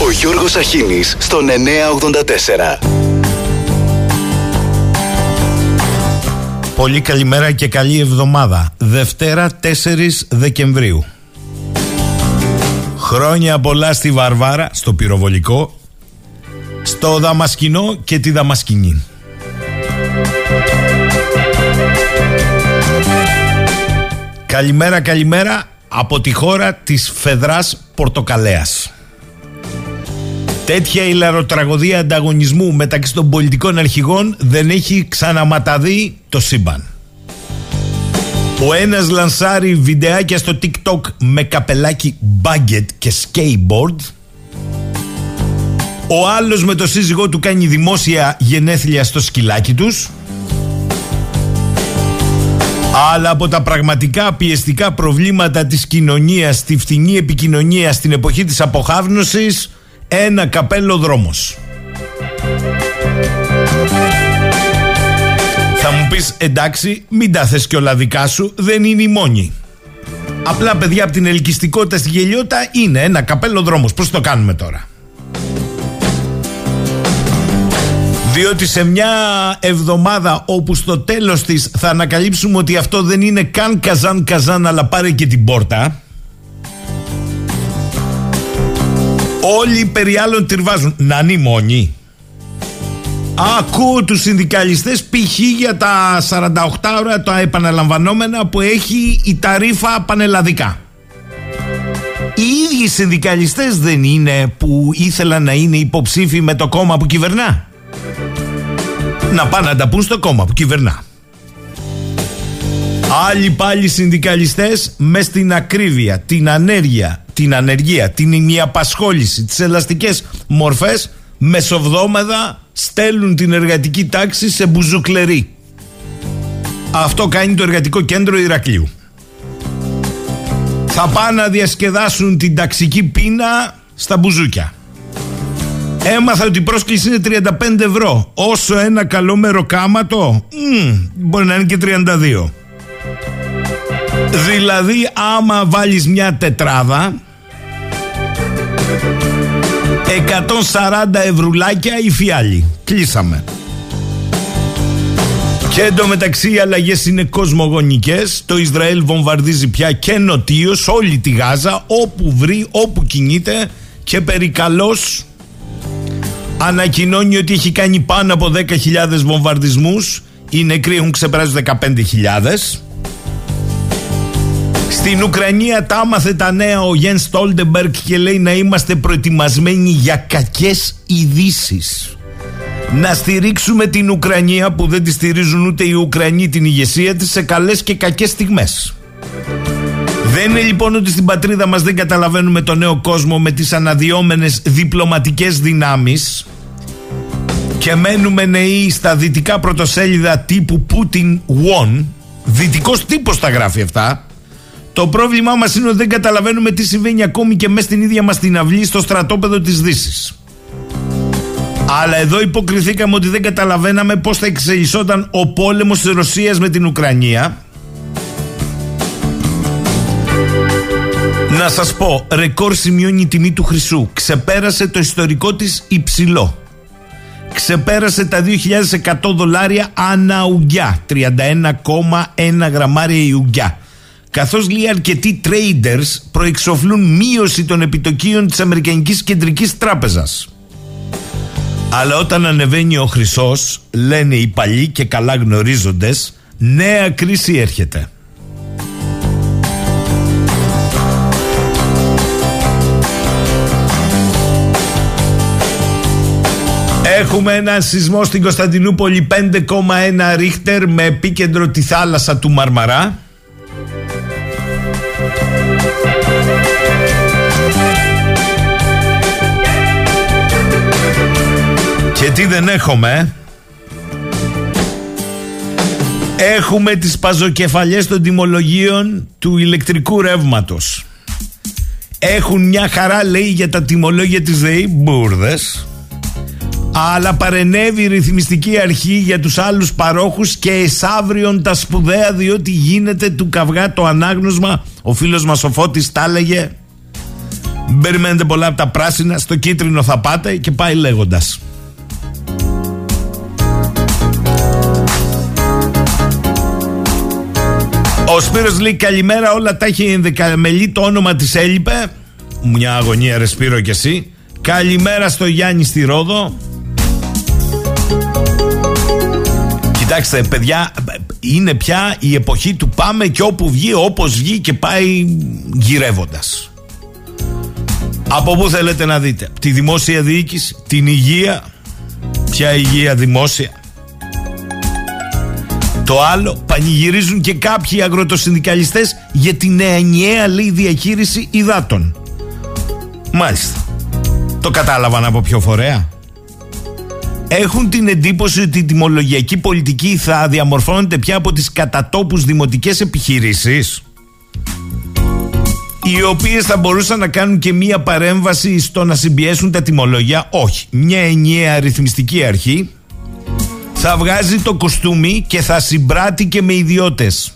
Ο Γιώργος Αχίνης στον 984. Πολύ καλημέρα και καλή εβδομάδα. Δευτέρα 4 Δεκεμβρίου. Χρόνια πολλά στη Βαρβάρα, στο πυροβολικό, στο Δαμασκηνό και τη Δαμασκηνή. Καλημέρα, καλημέρα από τη χώρα της Φεδράς Πορτοκαλέας. Τέτοια ηλαροτραγωδία ανταγωνισμού μεταξύ των πολιτικών αρχηγών δεν έχει ξαναματαδεί το σύμπαν. Ο ένας λανσάρει βιντεάκια στο TikTok με καπελάκι baguette και skateboard. Ο άλλος με το σύζυγό του κάνει δημόσια γενέθλια στο σκυλάκι τους. Αλλά από τα πραγματικά πιεστικά προβλήματα της κοινωνίας, στη φτηνή επικοινωνία στην εποχή της αποχάβνωσης, ένα καπέλο δρόμος. Θα μου πεις εντάξει μην τα θες και όλα δικά σου δεν είναι η μόνη. Απλά παιδιά από την ελκυστικότητα στη γελιότητα είναι ένα καπέλο δρόμος. Πώς το κάνουμε τώρα; Διότι σε μια εβδομάδα όπου στο τέλος της θα ανακαλύψουμε ότι αυτό δεν είναι καν καζάν καζάν αλλά πάρε και την πόρτα Όλοι περί άλλων τυρβάζουν. Να είναι μόνοι. Ακούω τους συνδικαλιστές π.χ. για τα 48 ώρα τα επαναλαμβανόμενα που έχει η ταρίφα πανελλαδικά. Οι ίδιοι συνδικαλιστές δεν είναι που ήθελαν να είναι υποψήφοι με το κόμμα που κυβερνά. Να πάνε να τα πούν στο κόμμα που κυβερνά. Άλλοι πάλι συνδικαλιστές μες στην ακρίβεια, την ανέργεια, την ανεργία, την ημιαπασχόληση, τις ελαστικές μορφές μεσοβδόμαδα στέλνουν την εργατική τάξη σε μπουζουκλερί. Αυτό κάνει το εργατικό κέντρο Ηρακλείου. Θα πάνε να διασκεδάσουν την ταξική πείνα στα μπουζούκια. Έμαθα ότι η πρόσκληση είναι 35 ευρώ. Όσο ένα καλό μεροκάματο, μπορεί να είναι και 32. Δηλαδή άμα βάλεις μια τετράδα 140 ευρουλάκια η φιάλη Κλείσαμε και εντωμεταξύ οι αλλαγές είναι κοσμογονικές. Το Ισραήλ βομβαρδίζει πια και νοτίως όλη τη Γάζα, όπου βρει, όπου κινείται και περικαλώς ανακοινώνει ότι έχει κάνει πάνω από 10.000 βομβαρδισμούς. Οι νεκροί έχουν ξεπεράσει 15.000. Στην Ουκρανία τα άμαθε τα νέα ο Γεν Στόλτεμπεργκ και λέει να είμαστε προετοιμασμένοι για κακές ειδήσεις. Να στηρίξουμε την Ουκρανία που δεν τη στηρίζουν ούτε οι Ουκρανοί την ηγεσία της σε καλές και κακές στιγμές. Δεν είναι λοιπόν ότι στην πατρίδα μας δεν καταλαβαίνουμε τον νέο κόσμο με τις αναδυόμενες διπλωματικές δυνάμεις και μένουμε νεοί στα δυτικά πρωτοσέλιδα τύπου Putin won. Δυτικός τύπος τα γράφει αυτά. Το πρόβλημά μας είναι ότι δεν καταλαβαίνουμε τι συμβαίνει ακόμη και μέσα στην ίδια μας την αυλή στο στρατόπεδο της Δύσης. Αλλά εδώ υποκριθήκαμε ότι δεν καταλαβαίναμε πώς θα εξελισσόταν ο πόλεμος της Ρωσίας με την Ουκρανία. Να σας πω, ρεκόρ σημειώνει η τιμή του χρυσού. Ξεπέρασε το ιστορικό της υψηλό. Ξεπέρασε τα 2.100 δολάρια ανά ουγγιά. 31,1 γραμμάρια η ουγγιά καθώς λέει αρκετοί traders προεξοφλούν μείωση των επιτοκίων της Αμερικανικής Κεντρικής Τράπεζας. Αλλά όταν ανεβαίνει ο χρυσός, λένε οι παλιοί και καλά γνωρίζοντες, νέα κρίση έρχεται. Έχουμε ένα σεισμό στην Κωνσταντινούπολη 5,1 ρίχτερ με επίκεντρο τη θάλασσα του Μαρμαρά. Και τι δεν έχουμε Έχουμε τις παζοκεφαλιές των τιμολογίων του ηλεκτρικού ρεύματος. Έχουν μια χαρά λέει για τα τιμολόγια της ΔΕΗ Μπούρδες αλλά παρενέβη η ρυθμιστική αρχή για τους άλλους παρόχους και εσάβριον τα σπουδαία διότι γίνεται του καυγά το ανάγνωσμα. Ο φίλος μας ο Φώτης τα έλεγε. Περιμένετε πολλά από τα πράσινα, στο κίτρινο θα πάτε και πάει λέγοντας. Ο Σπύρος λέει καλημέρα όλα τα έχει ενδεκαμελή το όνομα της έλειπε Μια αγωνία ρε Σπύρο και εσύ. Καλημέρα στο Γιάννη στη Ρόδο Κοιτάξτε παιδιά είναι πια η εποχή του πάμε και όπου βγει όπως βγει και πάει γυρεύοντας Από πού θέλετε να δείτε Τη δημόσια διοίκηση, την υγεία. Ποια υγεία δημόσια το άλλο, πανηγυρίζουν και κάποιοι αγροτοσυνδικαλιστές για την ενιαία λέει διαχείριση υδάτων. Μάλιστα. Το κατάλαβαν από ποιο φορέα; Έχουν την εντύπωση ότι η τιμολογιακή πολιτική θα διαμορφώνεται πια από τις κατατόπους δημοτικές επιχειρήσεις οι οποίες θα μπορούσαν να κάνουν και μία παρέμβαση στο να συμπιέσουν τα τιμολόγια. Όχι. Μια ενιαία αριθμιστική αρχή θα βγάζει το κοστούμι και θα συμπράττει και με ιδιώτες.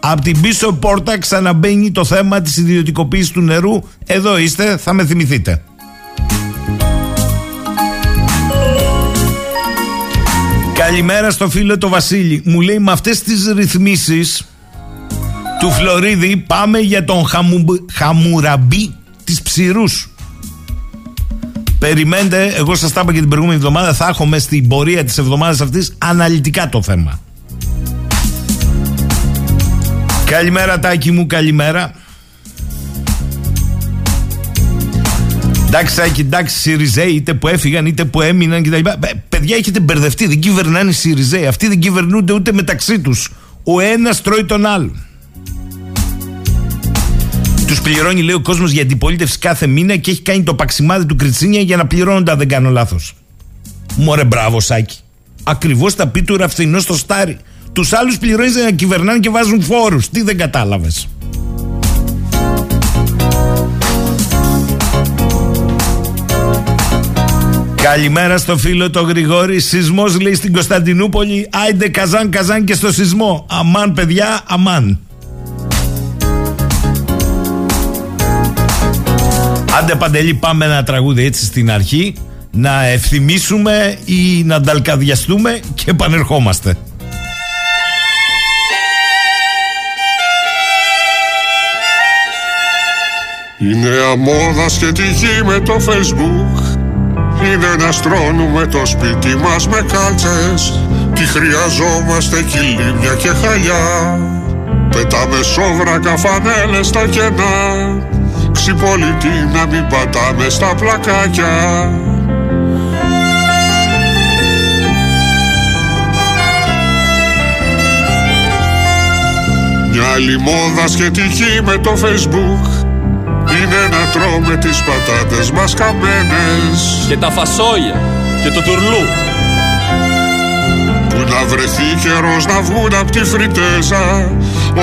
Από την πίσω πόρτα ξαναμπαίνει το θέμα της ιδιωτικοποίησης του νερού. Εδώ είστε, θα με θυμηθείτε. Καλημέρα στο φίλο το Βασίλη. Μου λέει με αυτές τις ρυθμίσεις του Φλωρίδη πάμε για τον χαμου... χαμουραμπί της ψηρούς. Περιμένετε, εγώ σας τα είπα και την προηγούμενη εβδομάδα, θα έχουμε στην πορεία της εβδομάδας αυτής αναλυτικά το θέμα. Καλημέρα, Τάκη μου, καλημέρα. Εντάξει, Τάκη, εντάξει, Σιριζέοι, είτε που έφυγαν είτε που έμειναν κτλ. Παιδιά, έχετε μπερδευτεί. Δεν κυβερνάνε οι Σιριζέοι. Αυτοί δεν κυβερνούνται ούτε μεταξύ τους. Ο ένας τρώει τον άλλον. Του πληρώνει, λέει ο κόσμος, για αντιπολίτευση κάθε μήνα και έχει κάνει το παξιμάδι του Κριτσίνια για να πληρώνονται, αν δεν κάνω λάθος. Μωρέ, μπράβο, Σάκη. Ακριβώς τα πει του ραφθινός στο στάρι. Τους άλλους πληρώνεις για να κυβερνάνε και βάζουν φόρους. Τι δεν κατάλαβες. Καλημέρα στο φίλο το Γρηγόρη. Σεισμός λέει στην Κωνσταντινούπολη. Άιντε καζάν καζάν και στο σεισμό. Αμάν, παιδιά, αμάν. Άντε Παντελή πάμε ένα τραγούδι έτσι στην αρχή. Να ευθυμίσουμε ή να νταλκαδιαστούμε και επανερχόμαστε. Η νέα μόδα σχετική με το facebook. Είναι να στρώνουμε το σπίτι μας με κάλτσες. Τι χρειαζόμαστε κυλίμια και χαλιά. Πετάμε σόβρακα φανέλες στα κενά ξυπολιτή να μην πατάμε στα πλακάκια. Μια άλλη μόδα σχετική με το facebook. Είναι να τρώμε τις πατάτες μας καμένες. Και τα φασόλια και το τουρλού. Που να βρεθεί καιρός να βγουν από τη φριτέζα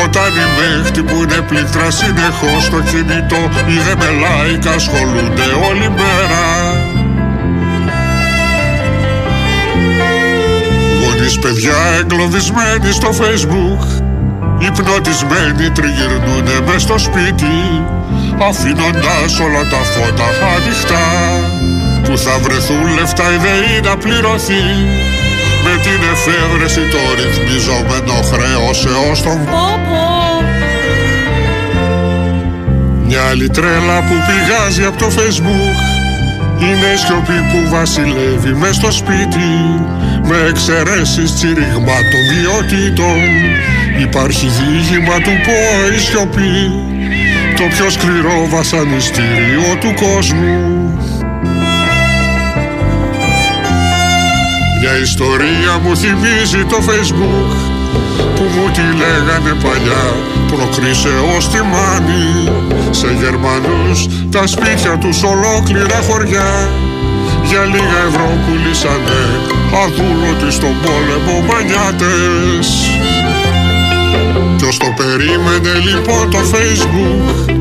όταν οι μέχτοι που είναι πλήκτρα συνεχώς στο κινητό. Οι δε με like ασχολούνται όλη μέρα. Γονείς παιδιά εγκλωβισμένοι στο facebook. Υπνοτισμένοι τριγυρνούνε μες στο σπίτι Αφήνοντας όλα τα φώτα ανοιχτά. Που θα βρεθούν λεφτά η ΔΕΗ να πληρωθεί με την εφεύρεση το ρυθμιζόμενο χρέος έως τον πόπο Μια άλλη τρέλα που πηγάζει από το facebook. Είναι η σιωπή που βασιλεύει μες στο σπίτι. Με εξαιρέσεις τσιριγμάτων βιωτήτων Υπάρχει δίγημα του ΠΟΕ η σιωπή. Το πιο σκληρό βασανιστήριο του κόσμου Μια ιστορία μου θυμίζει το facebook Που μου τη λέγανε παλιά. Προκρίσε ως τη μάνη Σε Γερμανούς τα σπίτια τους ολόκληρα χωριά. Για λίγα ευρώ πουλήσανε Αδούλωτοι στον πόλεμο μανιάτες Ποιος το περίμενε λοιπόν το facebook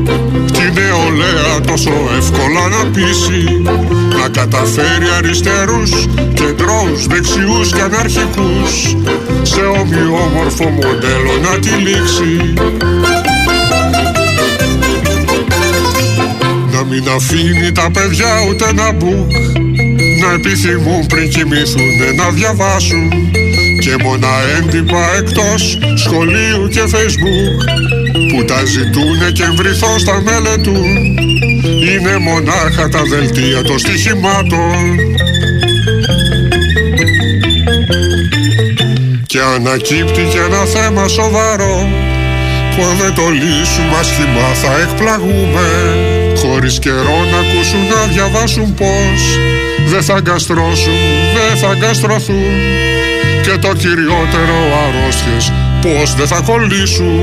Την νεολαία τόσο εύκολα να πείσει Να καταφέρει αριστερούς, κεντρώους, δεξιούς και αναρχικούς Σε ομοιόμορφο μοντέλο να τη λήξει. Μην αφήνει τα παιδιά ούτε να μπουκ Να επιθυμούν πριν κοιμηθούν να διαβάσουν Και μόνα έντυπα εκτός σχολείου και facebook Που τα ζητούνε και εμβριθώς τα μελετούν Είναι μονάχα τα δελτία των στοιχημάτων. Και ανακύπτει και ένα θέμα σοβαρό Που αν δεν το λύσουμε ασχημά θα εκπλαγούμε. Χωρίς καιρό να ακούσουν να διαβάσουν πως Δεν θα αγκαστρώσουν, δεν θα αγκαστρωθούν Και το κυριότερο αρρώστιες πως δεν θα κολλήσουν.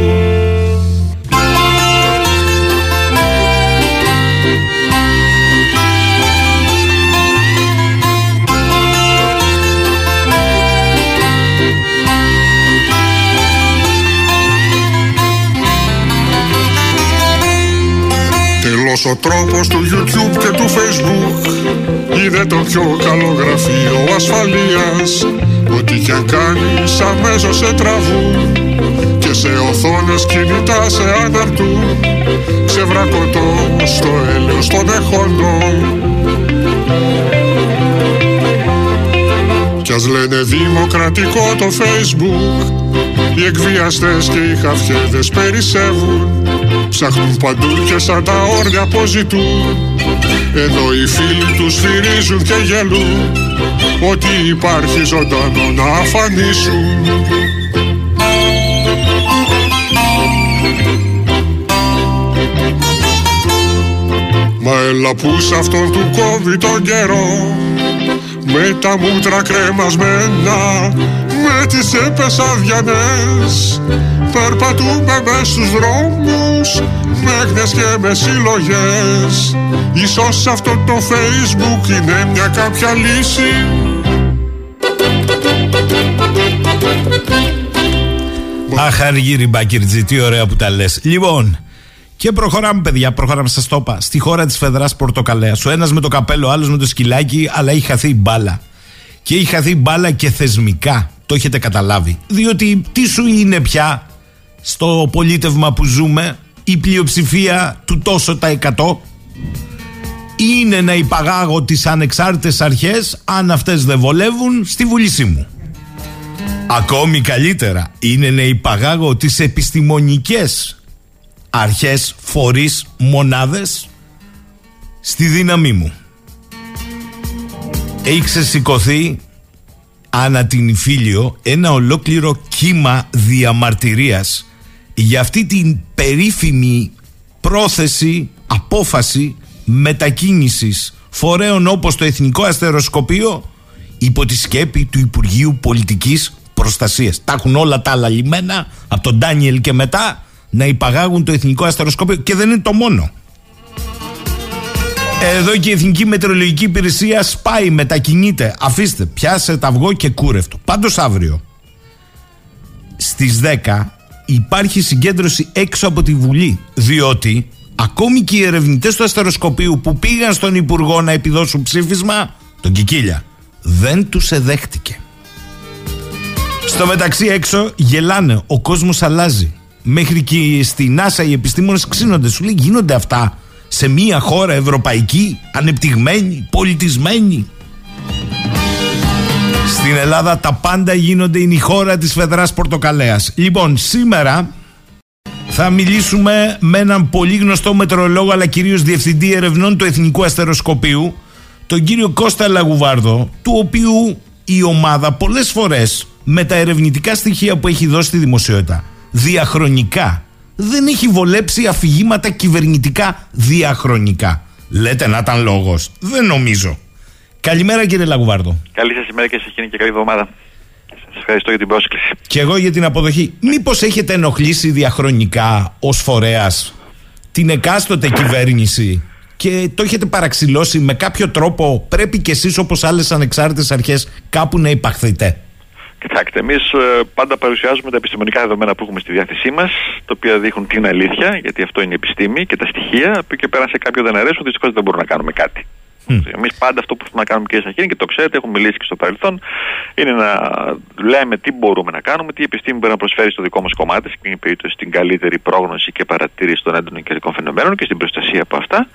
Τέλος ο τρόπος του YouTube και του Facebook Είναι το πιο καλό γραφείο ασφαλείας Ό,τι κι αν κάνεις αμέσως σε τραβούν Και σε οθόνες κινητά σε αναρτούν Ξεβρακωτό στο έλεος των εχόντων. Κι ας λένε δημοκρατικό το facebook Οι εκβιαστές και οι χαφιέδες περισσεύουν Ψάχνουν παντού και σαν τα όρια αποζητούν Ενώ οι φίλοι τους φυρίζουν και γελούν Ότι υπάρχει ζωντανό να αφανίσουν. Μα έλα που σ' αυτόν του κόβει τον καιρό Με τα μούτρα κρεμασμένα Με τις έπες αδιανές Περπατούμε μες στους δρόμους Μέχνες και με συλλογές Ίσως αυτό το facebook είναι μια κάποια λύση Αχ, Αργύρι Μπακυρτζή, τι ωραία που τα λες. Λοιπόν, και προχωράμε, παιδιά. Προχωράμε, σας το είπα. Στη χώρα της Φεδράς Πορτοκαλέας. Ο ένας με το καπέλο, ο άλλος με το σκυλάκι, αλλά έχει χαθεί η μπάλα. Και έχει χαθεί η μπάλα και θεσμικά. Το έχετε καταλάβει. Διότι τι σου είναι πια στο πολίτευμα που ζούμε, η πλειοψηφία του τόσο τα εκατό είναι να υπαγάγω τις ανεξάρτητες αρχές αν αυτές δεν βολεύουν στη βουλήσή μου. Ακόμη καλύτερα είναι να υπαγάγω τις επιστημονικές αρχές, φορείς, μονάδες στη δύναμή μου. Έχεις ξεσηκωθεί ανά την Ιφίλιο ένα ολόκληρο κύμα διαμαρτυρίας για αυτή την περίφημη πρόθεση, απόφαση μετακίνησης φορέων όπως το Εθνικό Αστεροσκοπείο υπό τη σκέπη του Υπουργείου Πολιτικής Προστασίας. Τα έχουν όλα τα άλλα λιμένα από τον Ντάνιελ και μετά να υπαγάγουν το Εθνικό Αστεροσκοπείο και δεν είναι το μόνο. Εδώ και η Εθνική Μετεωρολογική Υπηρεσία σπάει, μετακινείται. Αφήστε, πιάσε τα αυγό και κούρευτο. Πάντως αύριο στις 10 υπάρχει συγκέντρωση έξω από τη Βουλή. Διότι ακόμη και οι ερευνητές του αστεροσκοπείου που πήγαν στον Υπουργό να επιδώσουν ψήφισμα, τον Κικίλια, δεν τους εδέχτηκε. Στο μεταξύ έξω γελάνε, ο κόσμος αλλάζει. Μέχρι και στη NASA οι επιστήμονες ξύνονται. Σου λέει γίνονται αυτά σε μια χώρα ευρωπαϊκή, ανεπτυγμένη, πολιτισμένη. Στην Ελλάδα τα πάντα γίνονται, είναι η χώρα της Φεδράς Πορτοκαλέας. Λοιπόν, σήμερα θα μιλήσουμε με έναν πολύ γνωστό μετρολόγο αλλά κυρίως διευθυντή ερευνών του Εθνικού Αστεροσκοπείου, τον κύριο Κώστα Λαγουβάρδο, του οποίου η ομάδα πολλές φορές με τα ερευνητικά στοιχεία που έχει δώσει στη δημοσιότητα διαχρονικά δεν έχει βολέψει αφηγήματα κυβερνητικά διαχρονικά. Λέτε να ήταν λόγος. Δεν νομίζω. Καλημέρα κύριε Λαγουβάρδο. Καλή σας ημέρα και σε εκείνη και καλή εβδομάδα. Σας ευχαριστώ για την πρόσκληση. Και εγώ για την αποδοχή. Μήπως έχετε ενοχλήσει διαχρονικά ως φορέας την εκάστοτε κυβέρνηση και το έχετε παραξηλώσει με κάποιο τρόπο; Πρέπει και εσείς όπως άλλες ανεξάρτητες αρχές κάπου να υπαχθείτε. Κοιτάξτε, εμείς πάντα παρουσιάζουμε τα επιστημονικά δεδομένα που έχουμε στη διάθεσή μας, τα οποία δείχνουν την αλήθεια, γιατί αυτό είναι η επιστήμη και τα στοιχεία, που και πέραν σε κάποιο δεν αρέσουν, δυστυχώς δεν μπορούμε να κάνουμε κάτι. Mm. Εμείς πάντα αυτό που θέλουμε να κάνουμε, κύριε Σαχίνη, και το ξέρετε, έχουμε μιλήσει και στο παρελθόν, είναι να λέμε τι μπορούμε να κάνουμε, τι η επιστήμη μπορεί να προσφέρει στο δικό μας κομμάτι, στην περίπτωση στην καλύτερη πρόγνωση και παρατήρηση των έντονων καιρικών φαινομένων και στην προστασία από αυτά.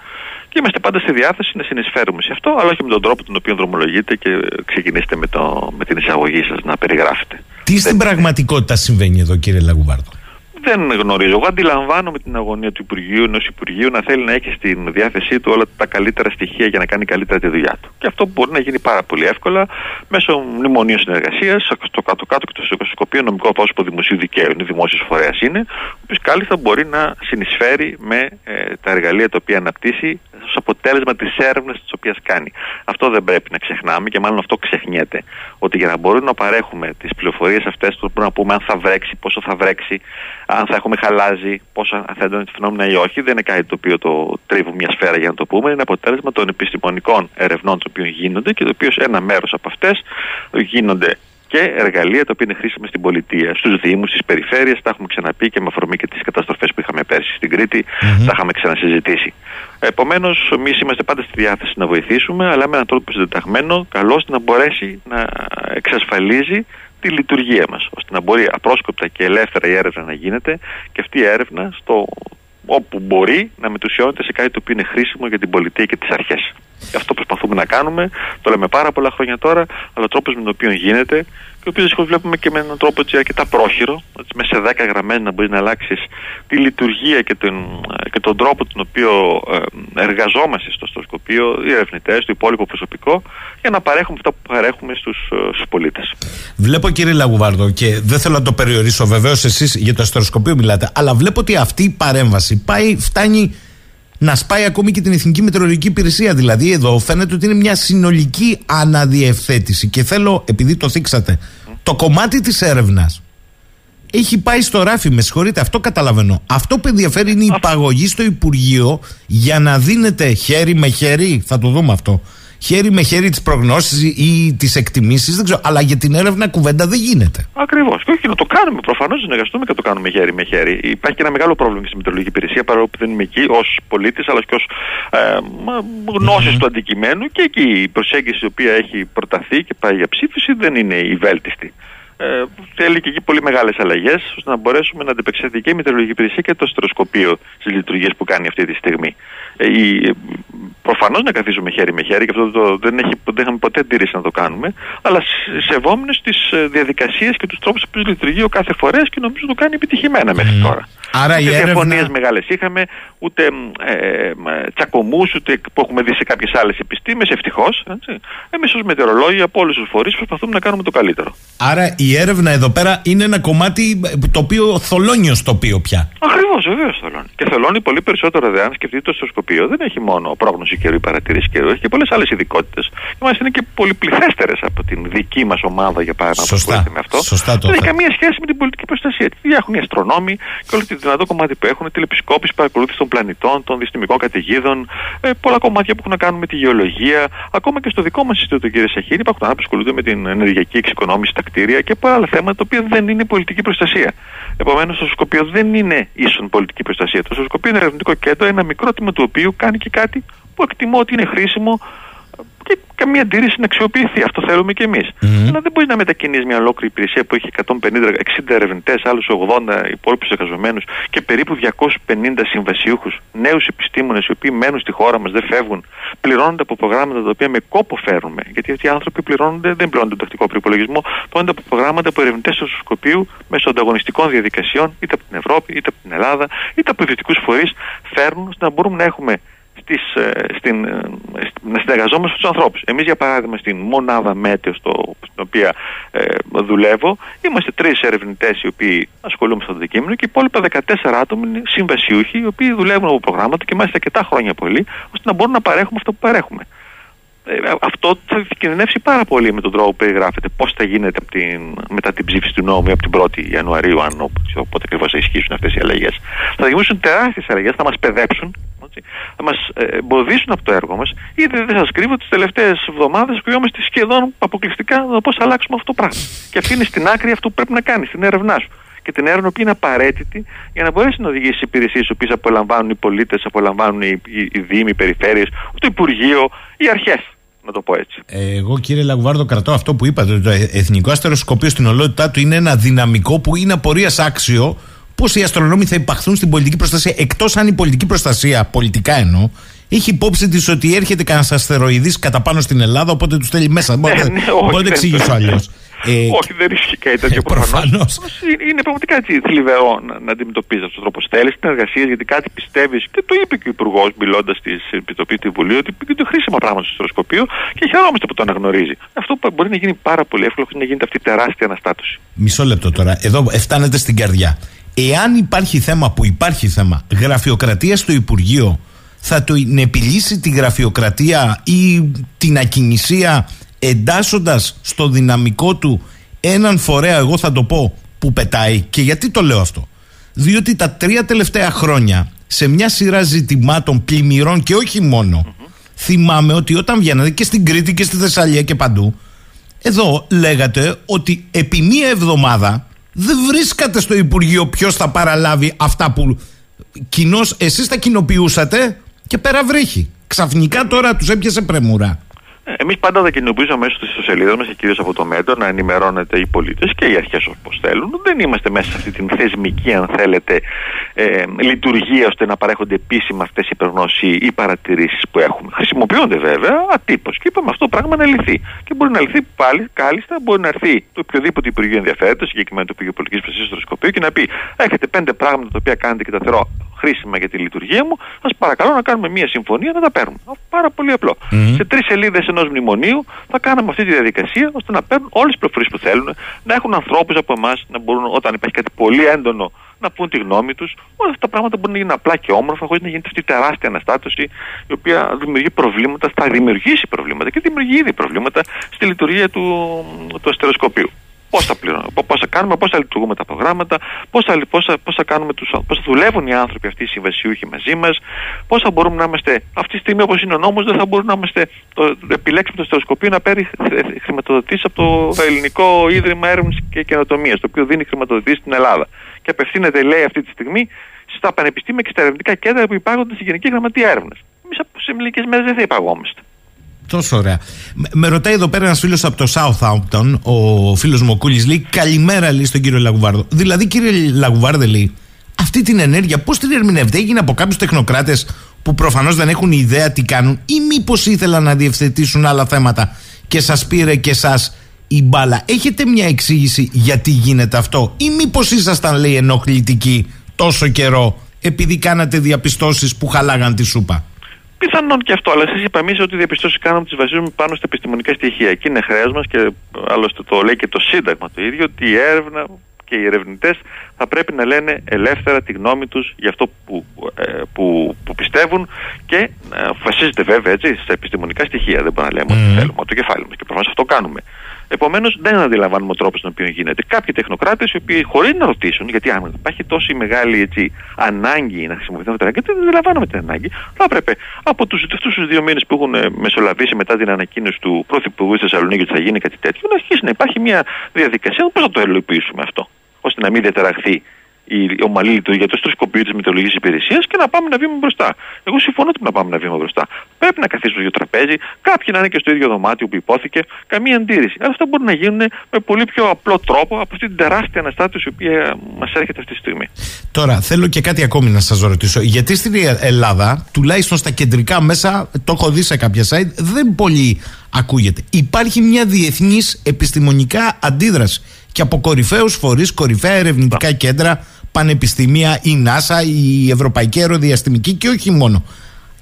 Και είμαστε πάντα στη διάθεση να συνεισφέρουμε σε αυτό, αλλά όχι με τον τρόπο τον οποίο δρομολογείτε και ξεκινήσετε με, το, με την εισαγωγή σας να περιγράφετε. Τι στην πραγματικότητα συμβαίνει εδώ, κύριε Λαγουβάρδο; Δεν γνωρίζω. Εγώ αντιλαμβάνομαι την αγωνία του Υπουργείου, ενός Υπουργείου να θέλει να έχει στην διάθεσή του όλα τα καλύτερα στοιχεία για να κάνει καλύτερα τη δουλειά του. Και αυτό μπορεί να γίνει πάρα πολύ εύκολα μέσω μνημονίου συνεργασίας, στο κάτω-κάτω και το στοσκοπείο νομικό πρόσωπο δημοσίου δικαίου. Είναι δημόσιο φορέας είναι, ο οποίο κάλλιστα μπορεί να συνεισφέρει με ε, τα εργαλεία τα οποία αναπτύσσει ως αποτέλεσμα της έρευνας της οποίας κάνει. Αυτό δεν πρέπει να ξεχνάμε και μάλλον αυτό ξεχνιέται. Ότι για να μπορούμε να παρέχουμε τις πληροφορίες αυτές, πρέπει να πούμε αν θα βρέξει, πόσο θα βρέξει, αν θα έχουμε χαλάζει, πόσα θα έντονα φαινόμενα ή όχι, δεν είναι κάτι το οποίο το τρίβουμε μια σφαίρα για να το πούμε. Είναι αποτέλεσμα των επιστημονικών ερευνών των οποίων γίνονται και το οποίο ένα μέρος από αυτές γίνονται και εργαλεία τα οποία είναι χρήσιμα στην πολιτεία, στους Δήμους, στις περιφέρειες. Τα έχουμε ξαναπεί και με αφορμή και τις καταστροφές που είχαμε πέρσι στην Κρήτη, mm-hmm. τα είχαμε ξανασυζητήσει. Επομένως, εμείς είμαστε πάντα στη διάθεση να βοηθήσουμε, αλλά με έναν τρόπο συντεταγμένο, καλό ώστε να μπορέσει να εξασφαλίζει τη λειτουργία μας, ώστε να μπορεί απρόσκοπτα και ελεύθερα η έρευνα να γίνεται και αυτή η έρευνα στο όπου μπορεί να μετουσιώνεται σε κάτι το οποίο είναι χρήσιμο για την πολιτεία και τις αρχές. Και αυτό προσπαθούμε να κάνουμε, το λέμε πάρα πολλά χρόνια τώρα, αλλά ο τρόπος με τον οποίο γίνεται και ο οποίο δυστυχώ βλέπουμε και με έναν τρόπο έτσι, αρκετά πρόχειρο, έτσι, μέσα σε 10 γραμμέ να μπορεί να αλλάξεις τη λειτουργία και τον, και τον τρόπο τον οποίο ε, εργαζόμαστε στο στοσκοπείο, οι ερευνητές, το υπόλοιπο προσωπικό, για να παρέχουμε αυτά που παρέχουμε στους ε, πολίτες. Βλέπω κύριε Λαγουβάρδο, και δεν θέλω να το περιορίσω βεβαίως εσείς για το αστροσκοπείο μιλάτε, αλλά βλέπω ότι αυτή η παρέμβαση πάει, φτάνει να σπάει ακόμη και την Εθνική Μετεωρολογική Υπηρεσία. Δηλαδή, εδώ φαίνεται ότι είναι μια συνολική αναδιευθέτηση. Και θέλω, επειδή το θίξατε, το κομμάτι της έρευνας έχει πάει στο ράφι, με συγχωρείτε, αυτό καταλαβαίνω. Αυτό που ενδιαφέρει είναι η υπαγωγή στο Υπουργείο για να δίνεται χέρι με χέρι, θα το δούμε αυτό, χέρι με χέρι τις προγνώσεις ή τις εκτιμήσεις, δεν ξέρω. Αλλά για την έρευνα κουβέντα δεν γίνεται. Ακριβώς. Και όχι να το κάνουμε. Προφανώς να συνεργαστούμε και να το κάνουμε χέρι με χέρι. Υπάρχει και ένα μεγάλο πρόβλημα και στη Μητρολογική Υπηρεσία, παρόλο που δεν είμαι εκεί ως πολίτης, αλλά και ως ε, γνώση mm-hmm. του αντικειμένου. Και εκεί η προσέγγιση η οποία έχει προταθεί και πάει για ψήφιση δεν είναι η βέλτιστη. Ε, θέλει και εκεί πολύ μεγάλες αλλαγές ώστε να μπορέσουμε να αντιπεξέλθει και η Μητρολογική Υπηρεσία και το στεροσκοπείο στις λειτουργίες που κάνει αυτή τη στιγμή. Ε, Προφανώς να καθίσουμε χέρι με χέρι και αυτό το, δεν, έχει, δεν είχαμε ποτέ αντίρρηση να το κάνουμε, αλλά σεβόμενε τις ε, διαδικασίες και τους τρόπους που λειτουργεί ο κάθε φορέας και νομίζω το κάνει επιτυχημένα μέχρι τώρα. Άρα ούτε έρευνα... διαφωνίες μεγάλες είχαμε, ούτε ε, τσακωμούς, ούτε που έχουμε δει σε κάποιες άλλες επιστήμες, ευτυχώς. Εμείς ως μετεωρολόγοι από όλους τους φορείς προσπαθούμε να κάνουμε το καλύτερο. Άρα η έρευνα εδώ πέρα είναι ένα κομμάτι ε, το οποίο θολώνει ως τοπίο πια. Ακριβώς, βεβαίως θολώνει. Και θολώνει πολύ περισσότερο δε αν σκεφτείτε το στοσκοπείο. Δεν έχει μόνο πρόγνωση καιρού ή παρατηρήσεις καιρού, έχει και πολλές άλλες ειδικότητες. Και μάλιστα είναι και πολυπληθέστερες από την δική μας ομάδα για παράδειγμα που ασχολείται με αυτό. Σωστά δεν έχει καμία σχέση με την πολιτική προστασία. Τι έχουν οι αστρονόμοι και όλο το δυνατό κομμάτι που έχουν, τηλεπισκόπηση, παρακολούθηση των πλανητών, των δυστημικών καταιγίδων, ε, πολλά κομμάτια που έχουν να κάνουν με τη γεωλογία. Ακόμα και στο δικό μας Ινστιτούτο, κύριε Σαχίνη, υπάρχουν άνθρωποι που ασχολούνται με την ενεργειακή εξοικονόμηση στα κτίρια και πολλά άλλα θέματα τα οποία δεν είναι πολιτική προστασία. Επομένως, το Σκοπείο δεν είναι ίσον πολιτική προστασία. Το Σκοπείο είναι ερευνητικό κέντρο, ένα μικρό τμήμα του οποίου κάνει και κάτι που εκτιμώ ότι είναι χρήσιμο και καμία αντίρρηση να αξιοποιηθεί. Αυτό θέλουμε κι εμείς. Mm-hmm. Αλλά δεν μπορεί να μετακινείς μια ολόκληρη υπηρεσία που έχει 150-60 ερευνητές, άλλους 80 υπόλοιπους εργαζομένους και περίπου 250 συμβασιούχους, νέους επιστήμονες οι οποίοι μένουν στη χώρα μας, δεν φεύγουν, πληρώνονται από προγράμματα τα οποία με κόπο φέρουμε. Γιατί αυτοί οι άνθρωποι πληρώνονται, δεν πληρώνονται τον τακτικό προπολογισμό, πληρώνονται από προγράμματα από ερευνητές του σκοπίου μέσω ανταγωνιστικών διαδικασιών, είτε από την Ευρώπη, είτε από την Ελλάδα, είτε από ιδιωτικούς φορείς, φέρνουν ώστε να μπορούμε να έχουμε στις, ε, στην, ε, να συνεργαζόμαστε με του ανθρώπους. Εμείς, για παράδειγμα, στην μονάδα Μέτεο, στο, στην οποία ε, δουλεύω, είμαστε τρεις ερευνητές οι οποίοι ασχολούμαι στο αντικείμενο και οι υπόλοιπα 14 άτομα είναι συμβασιούχοι, οι οποίοι δουλεύουν από προγράμματα και μάλιστα αρκετά χρόνια πολύ, ώστε να μπορούμε να παρέχουμε αυτό που παρέχουμε. Ε, αυτό θα κινδυνεύσει πάρα πολύ με τον τρόπο που περιγράφεται. Πώς θα γίνεται από την, μετά την ψήφιση του νόμου από την 1η Ιανουαρίου, αν όποτε ακριβώς θα ισχύσουν αυτές οι αλλαγές. Θα δημιουργήσουν τεράστιες αλλαγές, θα μας παιδέψουν, θα μας ε, εμποδίσουν από το έργο μας. Ήδη δεν σας κρύβω, τις τελευταίες εβδομάδες κρυόμαστε σχεδόν αποκλειστικά το πώς θα αλλάξουμε αυτό το πράγμα. Και αφήνει στην άκρη αυτό που πρέπει να κάνει, στην έρευνά σου. και την έρευνα που είναι απαραίτητη για να μπορέσει να οδηγήσει τι υπηρεσίες τι οποίες απολαμβάνουν οι πολίτες, απολαμβάνουν οι, οι, οι Δήμοι, οι Περιφέρειες, το Υπουργείο, οι αρχές. Να το πω έτσι. Εγώ κύριε Λαγουβάρδο κρατώ αυτό που είπατε. Το Εθνικό Αστεροσκοπείο στην ολότητά του είναι ένα δυναμικό που είναι απορίας άξιο πώς οι αστρονόμοι θα υπαχθούν στην πολιτική προστασία. Εκτός αν η πολιτική προστασία, πολιτικά εννοώ, έχει υπόψη της ότι έρχεται κανένας αστεροειδής κατά πάνω στην Ελλάδα, οπότε τους στέλνει μέσα. Μπορείτε ναι, να το εξηγήσω αλλιώς. Ε, όχι, δεν ισχύει κάτι τέτοιο ε, προφανώς. Είναι πραγματικά έτσι θλιβερό να, να αντιμετωπίζεις αυτό τον τρόπο. Θέλει την εργασία γιατί κάτι πιστεύεις και το είπε και ο Υπουργός μιλώντας στη Επιτροπή του Βουλίου ότι είναι χρήσιμα πράγματα στο στεροσκοπείο και χαιρόμαστε που το αναγνωρίζει. Αυτό που μπορεί να γίνει πάρα πολύ εύκολο να γίνεται αυτή η τεράστια αναστάτωση. Μισό λεπτό τώρα. Εδώ φτάνετε στην καρδιά. Εάν υπάρχει θέμα που υπάρχει θέμα γραφειοκρατία στο Υπουργείο, θα το επιλύσει τη γραφειοκρατία ή την ακινησία εντάσσοντας στο δυναμικό του έναν φορέα, εγώ θα το πω, που πετάει. Και γιατί το λέω αυτό; Διότι τα τρία τελευταία χρόνια σε μια σειρά ζητημάτων πλημμυρών και όχι θυμάμαι ότι όταν βγαίνατε και στην Κρήτη και στη Θεσσαλία και παντού εδώ λέγατε ότι επί μία εβδομάδα δεν βρίσκατε στο Υπουργείο ποιος θα παραλάβει αυτά που κοινώς εσείς τα κοινοποιούσατε και πέρα βρέχει. Ξαφνικά τώρα τους έπιασε πρεμούρα. Ε, Εμείς πάντα θα κοινοποιούσαμε μέσω της ιστοσελίδας μας και κυρίως από το μέτρο να ενημερώνεται οι πολίτες και οι αρχές όπως θέλουν. Δεν είμαστε μέσα σε αυτή την θεσμική, αν θέλετε, ε, λειτουργία ώστε να παρέχονται επίσημα αυτές οι προγνώσει ή παρατηρήσεις που έχουμε. Χρησιμοποιούνται βέβαια ατύπως και είπαμε αυτό το πράγμα να λυθεί. Και μπορεί να λυθεί πάλι, κάλλιστα, μπορεί να έρθει το οποιοδήποτε Υπουργείο ενδιαφέρεται, συγκεκριμένα το Υπουργείο Πολιτικής Προστασίας στο Σκοπείο και να πει: Έχετε πέντε πράγματα τα οποία κάνετε και τα θεωρώ χρήσιμα για τη λειτουργία μου, σα παρακαλώ να κάνουμε μια συμφωνία να τα παίρνουμε. Πάρα πολύ απλό. Mm-hmm. Σε τρεις σελίδες ενός μνημονίου θα κάναμε αυτή τη διαδικασία ώστε να παίρνουν όλες τις πληροφορίες που θέλουν, να έχουν ανθρώπους από εμάς να μπορούν όταν υπάρχει κάτι πολύ έντονο να πούν τη γνώμη τους. Όλα αυτά τα πράγματα μπορούν να γίνουν απλά και όμορφα, χωρίς να γίνεται αυτή η τεράστια αναστάτωση, η οποία δημιουργεί προβλήματα, θα δημιουργήσει προβλήματα και δημιουργεί ήδη προβλήματα στη λειτουργία του, του αστεροσκοπίου. Πώς θα, πώς θα κάνουμε, πώς θα λειτουργούμε τα προγράμματα, πώς θα, πώς θα, πώς θα, κάνουμε τους, πώς θα δουλεύουν οι άνθρωποι αυτοί οι συμβασιούχοι μαζί μας, πώς θα μπορούμε να είμαστε. Αυτή τη στιγμή, όπως είναι ο νόμος, δεν θα μπορούμε να είμαστε. Το, επιλέξουμε το στεροσκοπείο να παίρνει χρηματοδοτήσεις από το Ελληνικό Ίδρυμα Έρευνας και Καινοτομίας, το οποίο δίνει χρηματοδοτήσεις στην Ελλάδα. Και απευθύνεται, λέει, αυτή τη στιγμή στα πανεπιστήμια και στα ερευνητικά κέντρα που υπάγονται στη Γενική Γραμματεία Έρευνας. Εμείς σε μερικέ μέρες δεν θα υπαγόμαστε. Τόσο ωραία. Με ρωτάει εδώ πέρα ένας φίλος από το Southampton, ο φίλος μου ο Κούλη, λέει Καλημέρα, λέει στον κύριο Λαγουβάρδο. Δηλαδή, κύριε Λαγουβάρδε, λέει, αυτή την ενέργεια πώς την ερμηνεύετε, έγινε από κάποιους τεχνοκράτες που προφανώς δεν έχουν ιδέα τι κάνουν, ή μήπως ήθελαν να διευθετήσουν άλλα θέματα και σας πήρε και εσά η μπάλα; Έχετε μια εξήγηση γιατί γίνεται αυτό, ή μήπως ήσασταν, λέει, ενοχλητικοί τόσο καιρό επειδή κάνατε διαπιστώσεις που χαλάγαν τη σούπα; Πιθανόν και αυτό, αλλά εσεί είπα εμείς ότι οι διαπιστώσεις κάνουμε τι βασίζουμε πάνω στα επιστημονικά στοιχεία. Και είναι χρέος μας και άλλωστε το λέει και το Σύνταγμα το ίδιο, ότι η έρευνα και οι ερευνητές θα πρέπει να λένε ελεύθερα τη γνώμη τους για αυτό που, ε, που, που πιστεύουν και ε, βασίζεται βέβαια έτσι, στα επιστημονικά στοιχεία. Δεν μπορούμε να λέμε mm. ότι θέλουμε το κεφάλι μας και προφανώς αυτό κάνουμε. Επομένως, δεν αντιλαμβάνουμε ο τρόπο τον οποίο γίνεται. Κάποιοι τεχνοκράτες, οι οποίοι χωρίς να ρωτήσουν, γιατί αν υπάρχει τόση μεγάλη έτσι, ανάγκη να χρησιμοποιηθούν αυτά τα γιατί δεν αντιλαμβάνομαι την ανάγκη, θα έπρεπε από τους αυτούς τους δύο μήνες που έχουν ε, μεσολαβήσει μετά την ανακοίνωση του Πρωθυπουργού τη Θεσσαλονίκη ότι θα γίνει κάτι τέτοιο, να αρχίσει να υπάρχει μια διαδικασία. Πώς θα το ελοποιήσουμε αυτό, ώστε να μην διαταραχθεί η ομαλή λειτουργία του στροσκοπείου της μετεωρολογική υπηρεσίας και να πάμε να βήμα μπροστά. Εγώ συμφωνώ ότι να πάμε να βήμα μπροστά. Πρέπει να καθίσουμε στο τραπέζι, κάποιοι να είναι και στο ίδιο δωμάτιο που υπόθηκε, καμία αντίρρηση. Αλλά αυτά μπορούν να γίνουν με πολύ πιο απλό τρόπο από αυτή την τεράστια αναστάτωση η οποία μας έρχεται αυτή τη στιγμή. Τώρα, θέλω και κάτι ακόμη να σας ρωτήσω. Γιατί στην Ελλάδα, τουλάχιστον στα κεντρικά μέσα, το έχω δει σε κάποια site, δεν πολύ ακούγεται. Υπάρχει μια διεθνής επιστημονικά αντίδραση και από κορυφαίους φορείς, κορυφαία ερευνητικά κέντρα πανεπιστήμια, η ΝΑΣΑ, η Ευρωπαϊκή Αεροδιαστημική και όχι μόνο.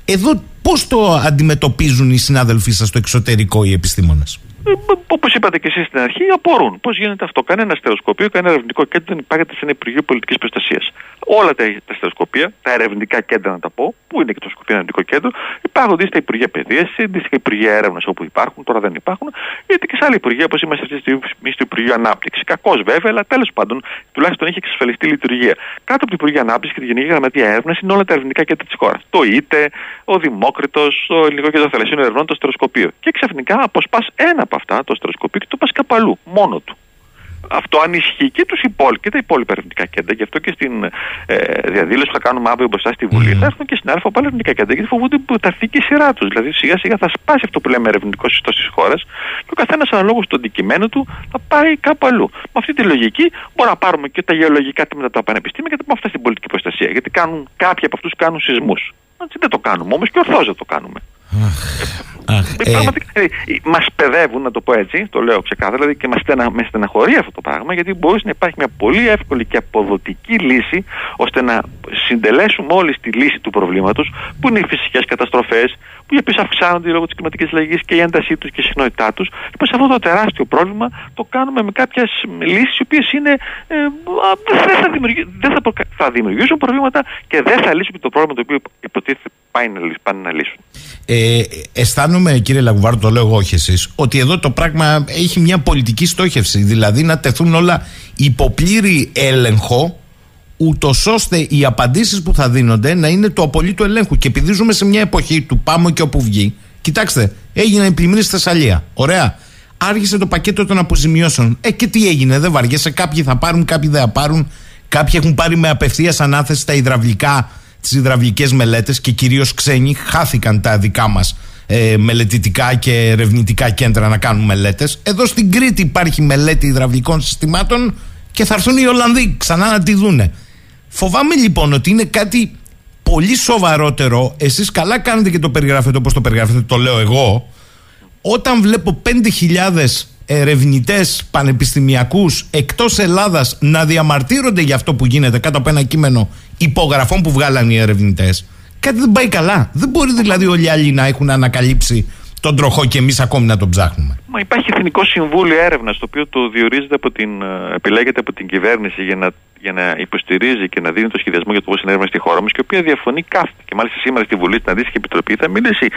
Εδώ πώς το αντιμετωπίζουν οι συνάδελφοί σας στο εξωτερικό οι επιστήμονες; Ε, Όπως είπατε και εσείς στην αρχή, απορούν. Πώς γίνεται αυτό; Κανένα στεροσκοπείο, κανένα ερευνητικό κέντρο δεν υπάρχει σε ένα Υπουργείο Πολιτικής Προστασίας. Όλα τα, τα στεροσκοπεία, τα ερευνητικά κέντρα να τα πω, που είναι και το σκοπείο ερευνητικό κέντρο, υπάρχουν στα Υπουργεία Παιδείας, αντίστοιχα Υπουργεία Έρευνας όπου υπάρχουν, τώρα δεν υπάρχουν, γιατί και σε άλλα Υπουργεία όπως είμαστε αυτή τη στιγμή στο Υπουργείο Ανάπτυξης. Κακώς βέβαια, αλλά τέλος πάντων τουλάχιστον έχει εξασφαλιστεί λειτουργία. Κάτω από το Υπουργείο Ανάπτυξης και τη Γενική Γραμματεία Έρευνας είναι όλα τα ερευνητικά κέντρα της χώρας. Το ΙΤΕ, ο Δημόκριτος, το Ελληνικό Κέντρο Θαλασσίων Ερευνών, το στεροσκοπείο. Και ξαφνικά αποσπάς ένα από αυτά, το στεροσκοπείο, και το πας κάπου αλλού, μόνο του. αυτό ανισχύει και, τους υπόλοι, και τα υπόλοιπα ερευνητικά κέντρα. Γι' αυτό και στην ε, διαδήλωση που θα κάνουμε αύριο μπροστά στη Βουλή mm. θα έρθουν και συνάδελφοι από άλλα ερευνητικά κέντρα γιατί φοβούνται που θα έρθει και η σειρά τους. Δηλαδή σιγά σιγά θα σπάσει αυτό που λέμε ερευνητικός ιστός στι χώρε και ο καθένας αναλόγως στο αντικειμένο του θα πάει κάπου αλλού. Με αυτή τη λογική μπορούμε να πάρουμε και τα γεωλογικά τμήματα τα πανεπιστήμια και τα πούμε αυτά στην πολιτική προστασία. Γιατί κάνουν, κάποιοι από αυτούς κάνουν σεισμούς. Έτσι δεν το κάνουμε όμως και ορθώς δεν το κάνουμε. Αχ, ε, Πραγματικά ε, μας παιδεύουν, να το πω έτσι, το λέω ξεκάθαρα, δηλαδή και μας στενα, με στεναχωρεί αυτό το πράγμα, γιατί μπορείς να υπάρχει μια πολύ εύκολη και αποδοτική λύση ώστε να συντελέσουμε όλοι στη λύση του προβλήματος, που είναι οι φυσικές καταστροφές, που οι οποίες αυξάνονται λόγω της κλιματικής αλλαγής και η έντασή τους και η συχνότητά τους. Λοιπόν, σε αυτό το τεράστιο πρόβλημα το κάνουμε με κάποιες λύσεις οι οποίες είναι. Ε, δεν, θα δεν θα, θα δημιουργήσουν προβλήματα και δεν θα λύσουν το πρόβλημα το οποίο υποτίθεται πάνε να λύσουν. Ε, αισθάνομαι, κύριε Λαγουβάρου, το λέω εγώ, όχι εσείς, ότι εδώ το πράγμα έχει μια πολιτική στόχευση. Δηλαδή να τεθούν όλα υποπλήρη έλεγχο, ούτως ώστε οι απαντήσεις που θα δίνονται να είναι το απολύτω ελέγχου. Και επειδή ζούμε σε μια εποχή του πάμε και όπου βγει, κοιτάξτε, έγινε η πλημμύρη στη Θεσσαλία. Ωραία. Άρχισε το πακέτο των αποζημιώσεων. Ε, και τι έγινε, δεν βαριέσαι. Κάποιοι θα πάρουν, κάποιοι δεν θα πάρουν. Κάποιοι έχουν πάρει με απευθείας ανάθεση τα υδραυλικά τις υδραυλικές μελέτες και κυρίως ξένοι χάθηκαν τα δικά μας ε, μελετητικά και ερευνητικά κέντρα να κάνουν μελέτες. Εδώ στην Κρήτη υπάρχει μελέτη υδραυλικών συστημάτων και θα έρθουν οι Ολλανδοί ξανά να τη δούνε. Φοβάμαι λοιπόν ότι είναι κάτι πολύ σοβαρότερο. Εσείς καλά κάνετε και το περιγράφετε όπως το περιγράφετε, το λέω εγώ. Όταν βλέπω 5.000 ερευνητές πανεπιστημιακούς εκτός Ελλάδας να διαμαρτύρονται για αυτό που γίνεται κάτω από ένα κείμενο υπογραφών που βγάλαν οι ερευνητές, κάτι δεν πάει καλά. Δεν μπορεί δηλαδή όλοι οι άλλοι να έχουν ανακαλύψει τον τροχό και εμείς ακόμη να τον ψάχνουμε. Μα υπάρχει Εθνικό Συμβούλιο Έρευνας, το οποίο το διορίζεται από την, ε, επιλέγεται από την κυβέρνηση για να, για να υποστηρίζει και να δίνει το σχεδιασμό για το πώς είναι έρευνα στη χώρα μας και η οποία διαφωνεί κάθετα. Και μάλιστα σήμερα στη Βουλή, στην αντίστοιχη επιτροπή, θα μιλήσει